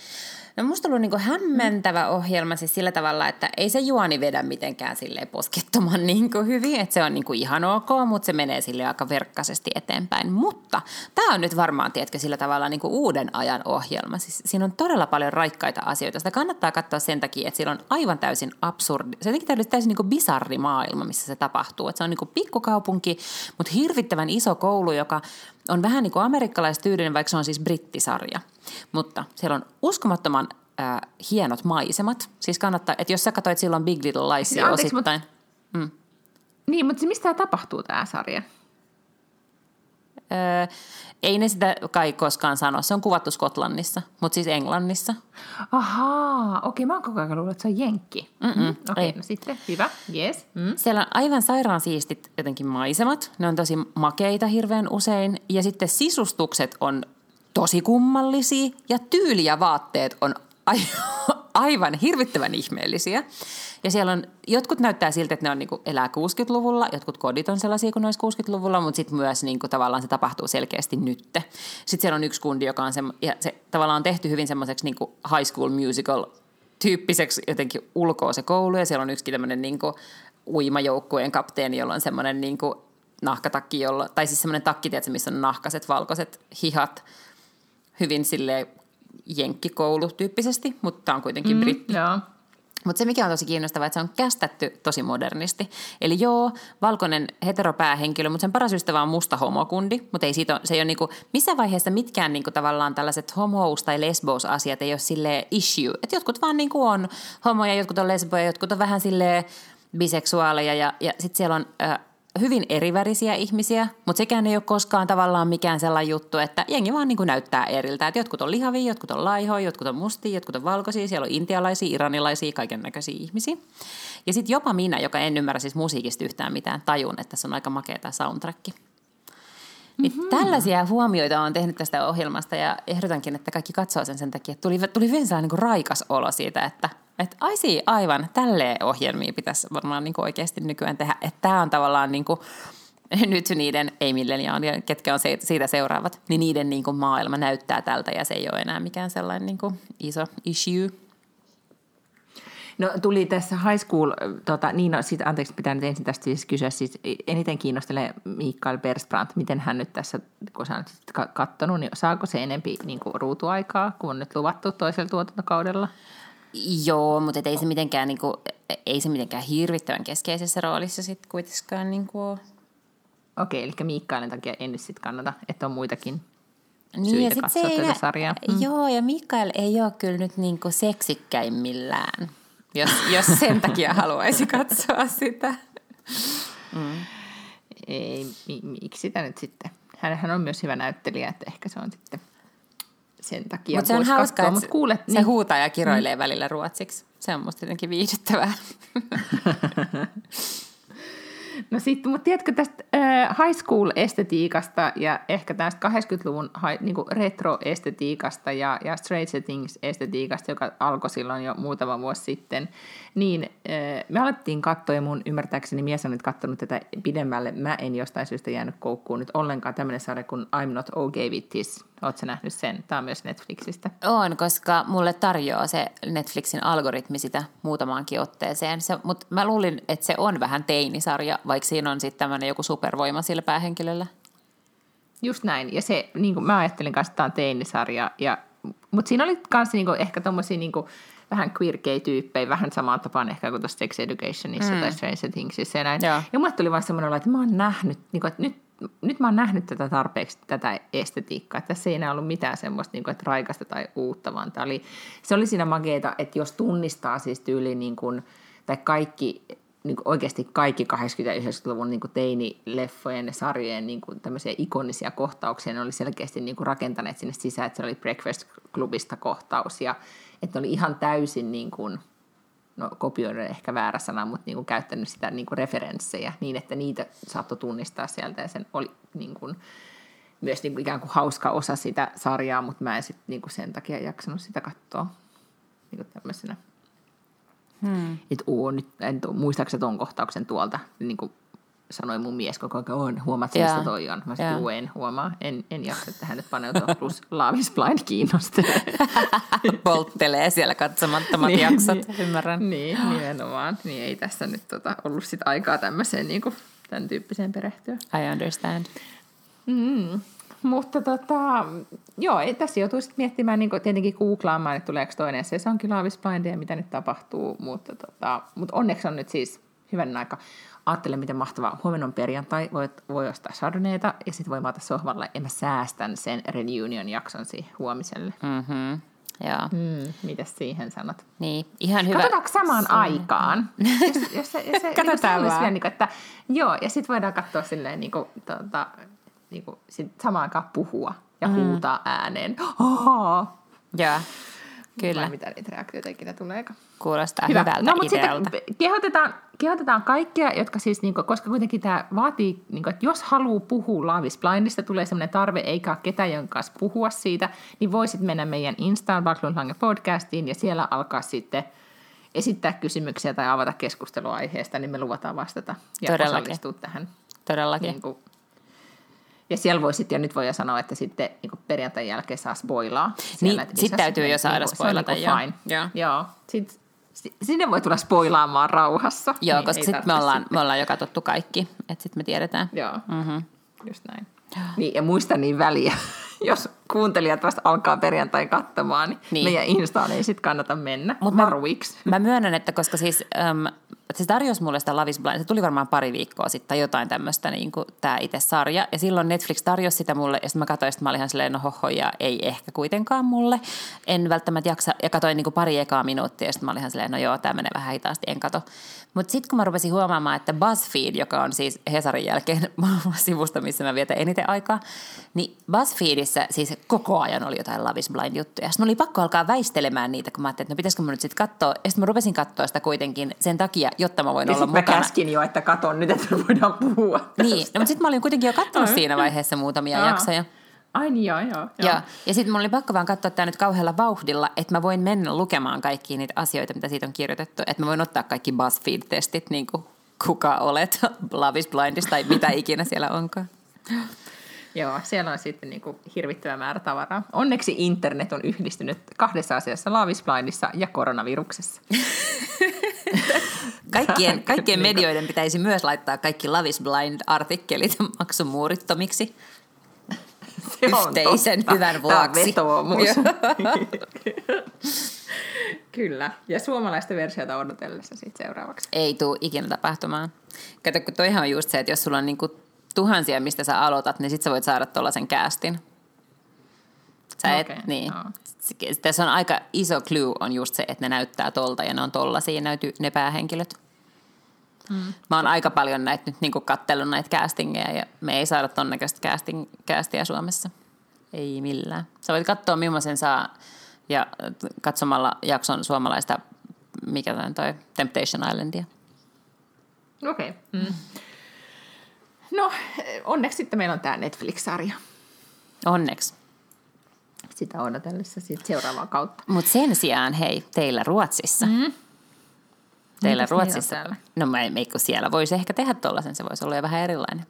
No musta ollut niinku hämmentävä ohjelma siis sillä tavalla, että ei se juoni vedä mitenkään silleen poskettoman niinku hyvin, että se on niinku ihan ok, mutta se menee sille aika verkkaisesti eteenpäin. Mutta tämä on nyt varmaan, tiedätkö, sillä tavalla niinku uuden ajan ohjelma. Siis siinä on todella paljon raikkaita asioita. Sitä kannattaa katsoa sen takia, että sillä on aivan täysin absurdi, se on jotenkin täysin niinku bizarri maailma, missä se tapahtuu. Että se on niinku pikkukaupunki, mutta hirvittävän iso koulu, joka on vähän niin kuin amerikkalaistyylinen, vaikka se on siis brittisarja. Mutta siellä on uskomattoman äh, hienot maisemat. Siis kannattaa, että jos sä katsoit silloin Big Little Liesia osittain. Mut, mm. Niin, mutta mistä tämä tapahtuu tämä sarja? Öö, ei ne sitä kai koskaan sano. Se on kuvattu Skotlannissa, mutta siis Englannissa. Ahaa, okei, mä oon koko ajan luullut, että se on jenkki. Mm, okei, no sitten, hyvä, yes. Mm. Siellä on aivan sairaan siistit jotenkin maisemat. Ne on tosi makeita hirveän usein. Ja sitten sisustukset on tosi kummallisia ja tyyli ja vaatteet on aivan hirvittävän ihmeellisiä. Ja siellä on, jotkut näyttää siltä, että ne on niinku elää 60-luvulla, jotkut kodit on sellaisia kuin olisi 60-luvulla, mutta sitten myös niinku tavallaan se tapahtuu selkeästi nytte. Sitten siellä on yksi kundi, joka on se, ja se tavallaan on tehty hyvin semmoiseksi niinku high school musical tyyppiseksi jotenkin ulkoa se koulu, ja siellä on yksi tämmöinen niinku uimajoukkueen kapteeni, jolla on semmoinen niinku nahkatakki, jolla, tai siis semmoinen takki, tiedätkö, missä on nahkaset, valkoiset hihat, hyvin sille jenkkikoulu tyyppisesti, mutta on kuitenkin mm, britti. Joo. Mutta se, mikä on tosi kiinnostavaa, että se on kästetty tosi modernisti. Eli joo, valkoinen heteropäähenkilö, mutta sen paras ystävä on musta homokundi, mutta ei siitä ole, se ei ole niinku, missä vaiheessa mitkään niinku tavallaan tällaiset homous- tai lesbos-asiat ei ole sille issue. Että jotkut vaan niinku on homoja, jotkut on lesboja, jotkut on vähän sille biseksuaaleja ja, ja sitten siellä on... Äh, hyvin erivärisiä ihmisiä, mutta sekään ei ole koskaan tavallaan mikään sellainen juttu, että jengi vaan niin kuin näyttää eriltä. Että jotkut on lihavia, jotkut on laihoja, jotkut on mustia, jotkut on valkoisia, siellä on intialaisia, iranilaisia, kaiken näköisiä ihmisiä. Ja sitten jopa minä, joka en ymmärrä siis musiikista yhtään mitään, tajun, että se on aika makea tämä soundtrack. Niin mm-hmm. Tällaisia huomioita on tehnyt tästä ohjelmasta ja ehdotankin, että kaikki katsoo sen sen takia, että tuli, tuli sellainen niin raikas olo siitä, että että aisi aivan, tälleen ohjelmia pitäisi varmaan niin kuin oikeasti nykyään tehdä. Että tämä on tavallaan niin kuin, nyt niiden, ei milleniaalia, ketkä on siitä seuraavat, niin niiden niin kuin maailma näyttää tältä ja se ei ole enää mikään sellainen niin kuin iso issue. No tuli tässä high school, tota, niin no, sit, anteeksi, pitää nyt ensin tästä siis kysyä, siis eniten kiinnostelee Mikael Persbrandt, miten hän nyt tässä, kun sä olet katsonut, niin saako se enempi niin kuin ruutuaikaa, kun on nyt luvattu toisella tuotantokaudella? Joo, mutta ei se mitenkään, niin kuin, ei se mitenkään hirvittävän keskeisessä roolissa sitten kuitenkaan niin kuin Okei, eli Miikkailin takia en nyt sitten kannata, että on muitakin niin, syitä katsoa se tätä sarjaa. Mm. Joo, ja Mikael ei ole kyllä nyt niin kuin seksikkäimmillään, jos, jos sen takia haluaisi katsoa sitä. Mm. Ei, miksi sitä nyt sitten? Hänhän on myös hyvä näyttelijä, että ehkä se on sitten – sen takia Mutta se on hauska, katsoa, että kuulet, se niin. huutaa ja kiroilee mm. välillä ruotsiksi. Se on musta jotenkin viihdyttävää. No sitten, mutta tiedätkö tästä äh, high school-estetiikasta ja ehkä tästä 80-luvun high, niin retro-estetiikasta ja, ja Stranger Things-estetiikasta, joka alkoi silloin jo muutama vuosi sitten, niin äh, me alettiin katsoa ja mun ymmärtääkseni mies on nyt katsonut tätä pidemmälle. Mä en jostain syystä jäänyt koukkuun nyt ollenkaan tämmöinen sarja kuin I'm Not Okay With This. Oletko nähnyt sen? Tämä on myös Netflixistä. On, koska mulle tarjoaa se Netflixin algoritmi sitä muutamaankin otteeseen. Se, mutta mä luulin, että se on vähän teinisarja, vaikka siinä on sitten tämmöinen joku supervoima sillä päähenkilöllä. Just näin. Ja se, niin kuin mä ajattelin kanssa, että tämä on teinisarja. Ja, mutta siinä oli myös niin kuin, ehkä tommosia niin kuin, vähän queer gay-tyyppejä, vähän samaan tapaan ehkä kuin tuossa Sex Educationissa mm. tai Stranger Thingsissa ja näin. Joo. Ja mulle tuli vaan semmoinen että mä oon nähnyt, niin kuin, että nyt nyt mä oon nähnyt tätä tarpeeksi, tätä estetiikkaa, tässä ei enää ollut mitään semmoista, niin kuin, että raikasta tai uutta, vaan tämä oli, se oli siinä mageeta, että jos tunnistaa siis tyyli, niin kuin, tai kaikki, niin kuin oikeasti kaikki 80-90-luvun niin teinileffojen ja sarjojen niin kuin tämmöisiä ikonisia kohtauksia, ne oli selkeästi niin kuin rakentaneet sinne sisään, että se oli Breakfast Clubista kohtaus, ja että ne oli ihan täysin niin kuin, no kopioida ehkä väärä sana, mutta niin kuin käyttänyt sitä niin kuin referenssejä niin, että niitä saattoi tunnistaa sieltä ja sen oli niin kuin, myös niin kuin ikään kuin hauska osa sitä sarjaa, mutta mä en sit niin kuin sen takia jaksanut sitä katsoa niin kuin tämmöisenä. Hmm. Että oo, nyt en muistaakseni tuon kohtauksen tuolta, niin kuin sanoi mun mies koko ajan, on, huomaat yeah. toi on. Mä sanoin, yeah. en huomaa, en, en jaksa tähän nyt paneutua, plus Love is Blind kiinnostelee. Polttelee siellä katsomattomat niin, jaksot, niin, ymmärrän. Niin, nimenomaan. Niin ei tässä nyt tota, ollut sit aikaa tämmöiseen niin kuin, tämän tyyppiseen perehtyä. I understand. Mm. Mutta tota, joo, ei, tässä joutuu sitten miettimään niin tietenkin googlaamaan, että tuleeko toinen sesonkin Love is Blind ja mitä nyt tapahtuu, mutta, tota, mutta onneksi on nyt siis hyvän aika ajattelen, miten mahtavaa. Huomenna on perjantai, voi, voi ostaa chardonnayta ja sitten voi maata sohvalle ja mä säästän sen reunion-jakson siihen huomiselle. Mm-hmm. Joo. Mm, mitäs siihen sanot? Niin, ihan hyvä. Katsotaanko samaan Sama. aikaan? jos, jos se, jos se, Katsotaan niin vaan. Niin että, joo, ja sitten voidaan katsoa silleen niin kuin, tuota, niin kuin, sit samaan aikaan puhua ja mm. huutaa ääneen. Oho! Joo. Kyllä. Vai mitä niitä reaktioita ikinä tuleekaan. Kuulostaa Hyvä. hyvältä no, mutta sitten kehotetaan, kehotetaan kaikkia, jotka siis, niin kuin, koska kuitenkin tämä vaatii, niin kuin, että jos haluaa puhua Love is Blindista, tulee sellainen tarve, eikä ole ketään, jonka kanssa puhua siitä, niin voisit mennä meidän Instaan, Backlund podcastiin, ja siellä alkaa sitten esittää kysymyksiä tai avata keskustelua aiheesta, niin me luvataan vastata ja Todellakin. osallistua tähän Todellakin. Niin kuin, ja siellä voi sitten, ja nyt voi jo sanoa, että sitten niin perjantain jälkeen saa spoilaa. Siellä, niin, sitten täytyy jo saada niin, spoilata. Niin fine. Joo. Joo. Sitten, sinne voi tulla spoilaamaan rauhassa. Joo, niin koska sitten me ollaan, sitten. me ollaan jo katsottu kaikki, että sitten me tiedetään. Joo, mm-hmm. just näin. Niin, ja muista niin väliä, jos kuuntelijat vasta alkaa perjantai katsomaan, niin, niin. meidän Instaan ei sitten kannata mennä Mut varuiksi. Mä, mä myönnän, että koska siis äm, se tarjosi mulle sitä Love is Blind, se tuli varmaan pari viikkoa sitten tai jotain tämmöistä, niin kuin tämä itse sarja. Ja silloin Netflix tarjosi sitä mulle ja sitten mä katsoin, että mä olin ihan silleen, no hoho, ja ei ehkä kuitenkaan mulle. En välttämättä jaksa, ja katsoin niin kuin pari ekaa minuuttia ja sitten mä olin ihan silleen, no joo, tämä menee vähän hitaasti, en kato. Mutta sitten kun mä rupesin huomaamaan, että BuzzFeed, joka on siis Hesarin jälkeen sivusta, missä mä vietän eniten aikaa, niin BuzzFeedissä siis koko ajan oli jotain Love is Blind-juttuja. Sitten oli pakko alkaa väistelemään niitä, kun mä ajattelin, että no pitäisikö mä nyt sitten katsoa. Ja sitten mä rupesin katsoa sitä kuitenkin sen takia, jotta mä voin ja olla mä mukana. käskin jo, että katon nyt, että voidaan puhua. Niin, no, mutta sitten mä olin kuitenkin jo katsonut siinä vaiheessa muutamia Aa. jaksoja. Ai niin, joo, joo. Ja, ja sitten mulla oli pakko vaan katsoa tämä nyt kauhealla vauhdilla, että mä voin mennä lukemaan kaikkia niitä asioita, mitä siitä on kirjoitettu. Että mä voin ottaa kaikki BuzzFeed-testit, niin kuin kuka olet, Love is Blindista tai mitä ikinä siellä onkaan. Joo, siellä on sitten niin kuin hirvittävä määrä tavaraa. Onneksi internet on yhdistynyt kahdessa asiassa, Love is Blindissa ja koronaviruksessa. Kaikkien, kaikkien Niin medioiden pitäisi myös laittaa kaikki Love is Blind-artikkelit maksumuurittomiksi. Se Yhteisen totta. hyvän vuoksi. Kyllä. Ja suomalaista versiota odotellessa sitten seuraavaksi. Ei tule ikinä tapahtumaan. Kato, kun toihan on just se, että jos sulla on niinku tuhansia, mistä sä aloitat, niin sit sä voit saada tuollaisen kästin. Sä et, Okei, niin. S- Tässä on aika iso clue on just se, että ne näyttää tolta ja ne on tollasia ne, ne päähenkilöt. Mm. Mä oon aika paljon näitä nyt niinku kattellut näitä castingeja ja me ei saada ton näköistä casting, castia Suomessa. Ei millään. Sä voit katsoa millaisen saa ja katsomalla jakson suomalaista, mikä tämä toi, Temptation Islandia. Okei. Okay. Mm. No, onneksi sitten meillä on tämä Netflix-sarja. Onneksi. Sitä odotellessa sitten seuraavaa kautta. Mutta sen sijaan, hei, teillä Ruotsissa. Mm. Teillä Mitäs Ruotsissa. täällä? No mä ei, kun siellä voisi ehkä tehdä tollasen, se voisi olla jo vähän erilainen.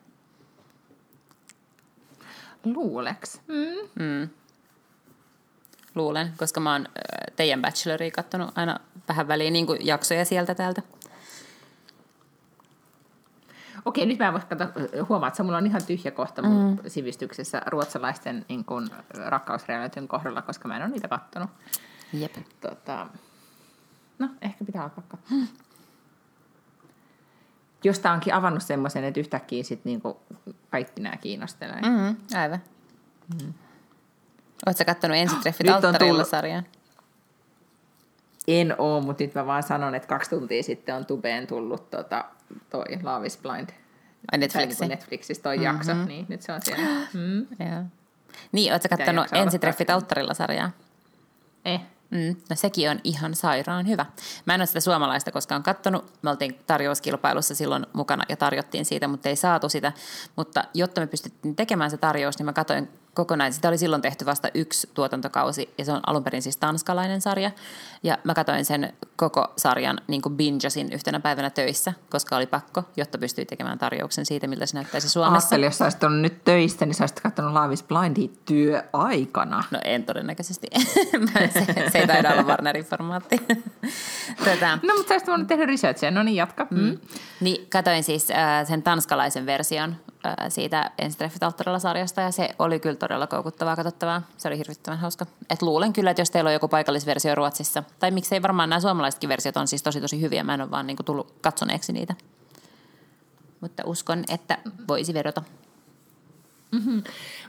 Luuleks? Mm. Luulen, koska mä oon teidän bacheloria kattonut aina vähän väliin niin jaksoja sieltä täältä. Okei, nyt mä en voi katsoa, huomaa, että mulla on ihan tyhjä kohta mun mm. sivistyksessä ruotsalaisten niin kun, rakkausrealityn kohdalla, koska mä en ole niitä kattonut. Jep. Tota, no, ehkä pitää alkaa katsoa. Jos tää onkin avannut semmoisen, että yhtäkkiä sit niinku kaikki nämä kiinnostelee. Mm. Mm, aivan. Mm. Oletko kattonut ensitreffit on alttarilla sarjan? En oo, mutta nyt mä vaan sanon, että kaksi tuntia sitten on tubeen tullut tota, toi Love is Blind. Ai Tai Netflixi? niinku Netflixissä toi mm-hmm. jakso, niin nyt se on siellä. Mm. Joo. Niin, Pitää kattonut ensitreffit alttarilla sarjaa? Eh. Mm, no sekin on ihan sairaan hyvä. Mä en ole sitä suomalaista koskaan kattonut. Me oltiin tarjouskilpailussa silloin mukana ja tarjottiin siitä, mutta ei saatu sitä. Mutta jotta me pystyttiin tekemään se tarjous, niin mä katsoin kokonaan. Sitä oli silloin tehty vasta yksi tuotantokausi ja se on alun perin siis tanskalainen sarja. Ja mä katsoin sen koko sarjan niin kuin bingesin yhtenä päivänä töissä, koska oli pakko, jotta pystyi tekemään tarjouksen siitä, miltä se näyttäisi Suomessa. Ajattelin, jos olisit ollut nyt töissä, niin sä olisit katsonut Love is Blindia työaikana. No en todennäköisesti. se, se ei taida olla Warnerin formaatti. Tätä. No, mutta sä olisit voinut tehdä researchia. No niin, jatka. Mm. Niin, katoin siis äh, sen tanskalaisen version siitä Ensitreffit sarjasta ja se oli kyllä todella koukuttavaa katsottavaa. Se oli hirvittävän hauska. Et luulen kyllä, että jos teillä on joku paikallisversio Ruotsissa, tai miksei varmaan nämä suomalaisetkin versiot on siis tosi tosi hyviä, mä en ole vaan niinku tullut katsoneeksi niitä. Mutta uskon, että voisi vedota.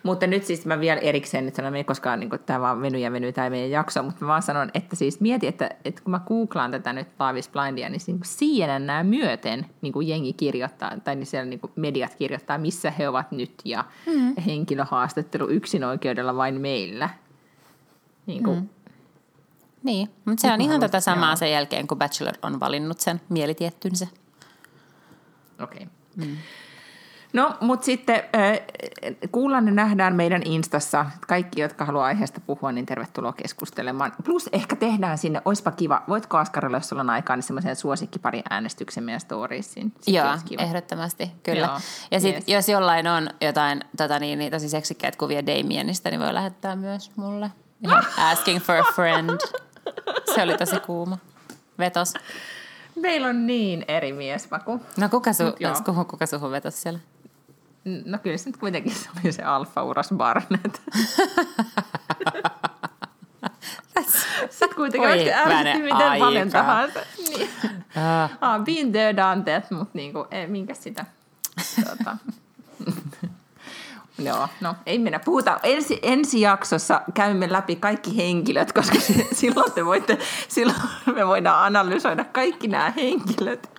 Mutta nyt siis mä vielä erikseen nyt sanon, ei koskaan niin tämä vaan venyy ja venyy tämä meidän jakso, mutta mä vaan sanon, että siis mieti, että, että kun mä googlaan tätä nyt Love is Blindia, niin, niin CNN nämä myöten niin kuin jengi kirjoittaa, tai niin siellä niin kuin mediat kirjoittaa, missä he ovat nyt, ja mm. henkilöhaastattelu yksin oikeudella vain meillä. Niin kuin, mm. Niin, mutta se on ihan tätä samaa joo. sen jälkeen, kun Bachelor on valinnut sen mielitiettynsä. Okei. Okay. Mm. No, mutta sitten kuullaan ja nähdään meidän Instassa. Kaikki, jotka haluaa aiheesta puhua, niin tervetuloa keskustelemaan. Plus ehkä tehdään sinne, oispa kiva, voitko Askarilla, jos sulla on aikaa, niin semmoisen suosikkipari äänestyksen meidän storiesiin. Joo, ehdottomasti, kyllä. Joo, ja sitten yes. jos jollain on jotain tota niin, niin tosi seksikkäitä kuvia Damienista, niin voi lähettää myös mulle. Ihan asking for a friend. Se oli tosi kuuma. Vetos. Meillä on niin eri miesmaku. No kuka, su, kuka suhun vetos siellä? No kyllä se nyt kuitenkin se oli se Alfa Uras Barnett. Sitten kuitenkin Oi, ärsytti miten aika. paljon tahansa. Niin. Uh. Ah, been there, done that, mutta niinku, ei, minkä sitä. Tuota. Joo, no ei mennä. Puhutaan ensi, ensi jaksossa, käymme läpi kaikki henkilöt, koska silloin, te voitte, silloin me voidaan analysoida kaikki nämä henkilöt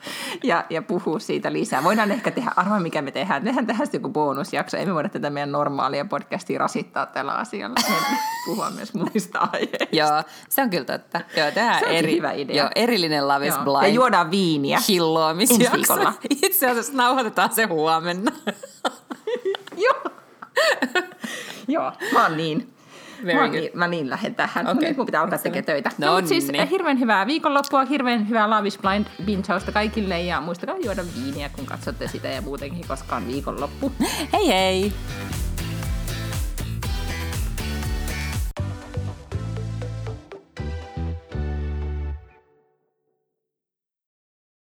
ja, ja puhua siitä lisää. Voidaan ehkä tehdä, arvaa mikä me tehdään, tehdään tähän joku bonusjakso. Emme voida tätä meidän normaalia podcastia rasittaa tällä asialla. Me puhua myös muista aiheista. Joo, se on kyllä totta. Joo, tämä se eri, hyvä idea. Joo, erillinen Love is Joo. Blind. Ja juodaan viiniä. Hilloamisjakso. Itse asiassa nauhoitetaan se huomenna. Joo. Joo, mä oon niin. Very mä, oon niin, mä niin lähden tähän. Okay. Nyt mun pitää alkaa tekemään töitä. No mut siis niin. hirveän hyvää viikonloppua, hirveän hyvää Love is Blind bingeausta kaikille ja muistakaa juoda viiniä, kun katsotte sitä ja muutenkin, koska on viikonloppu. Hei hei!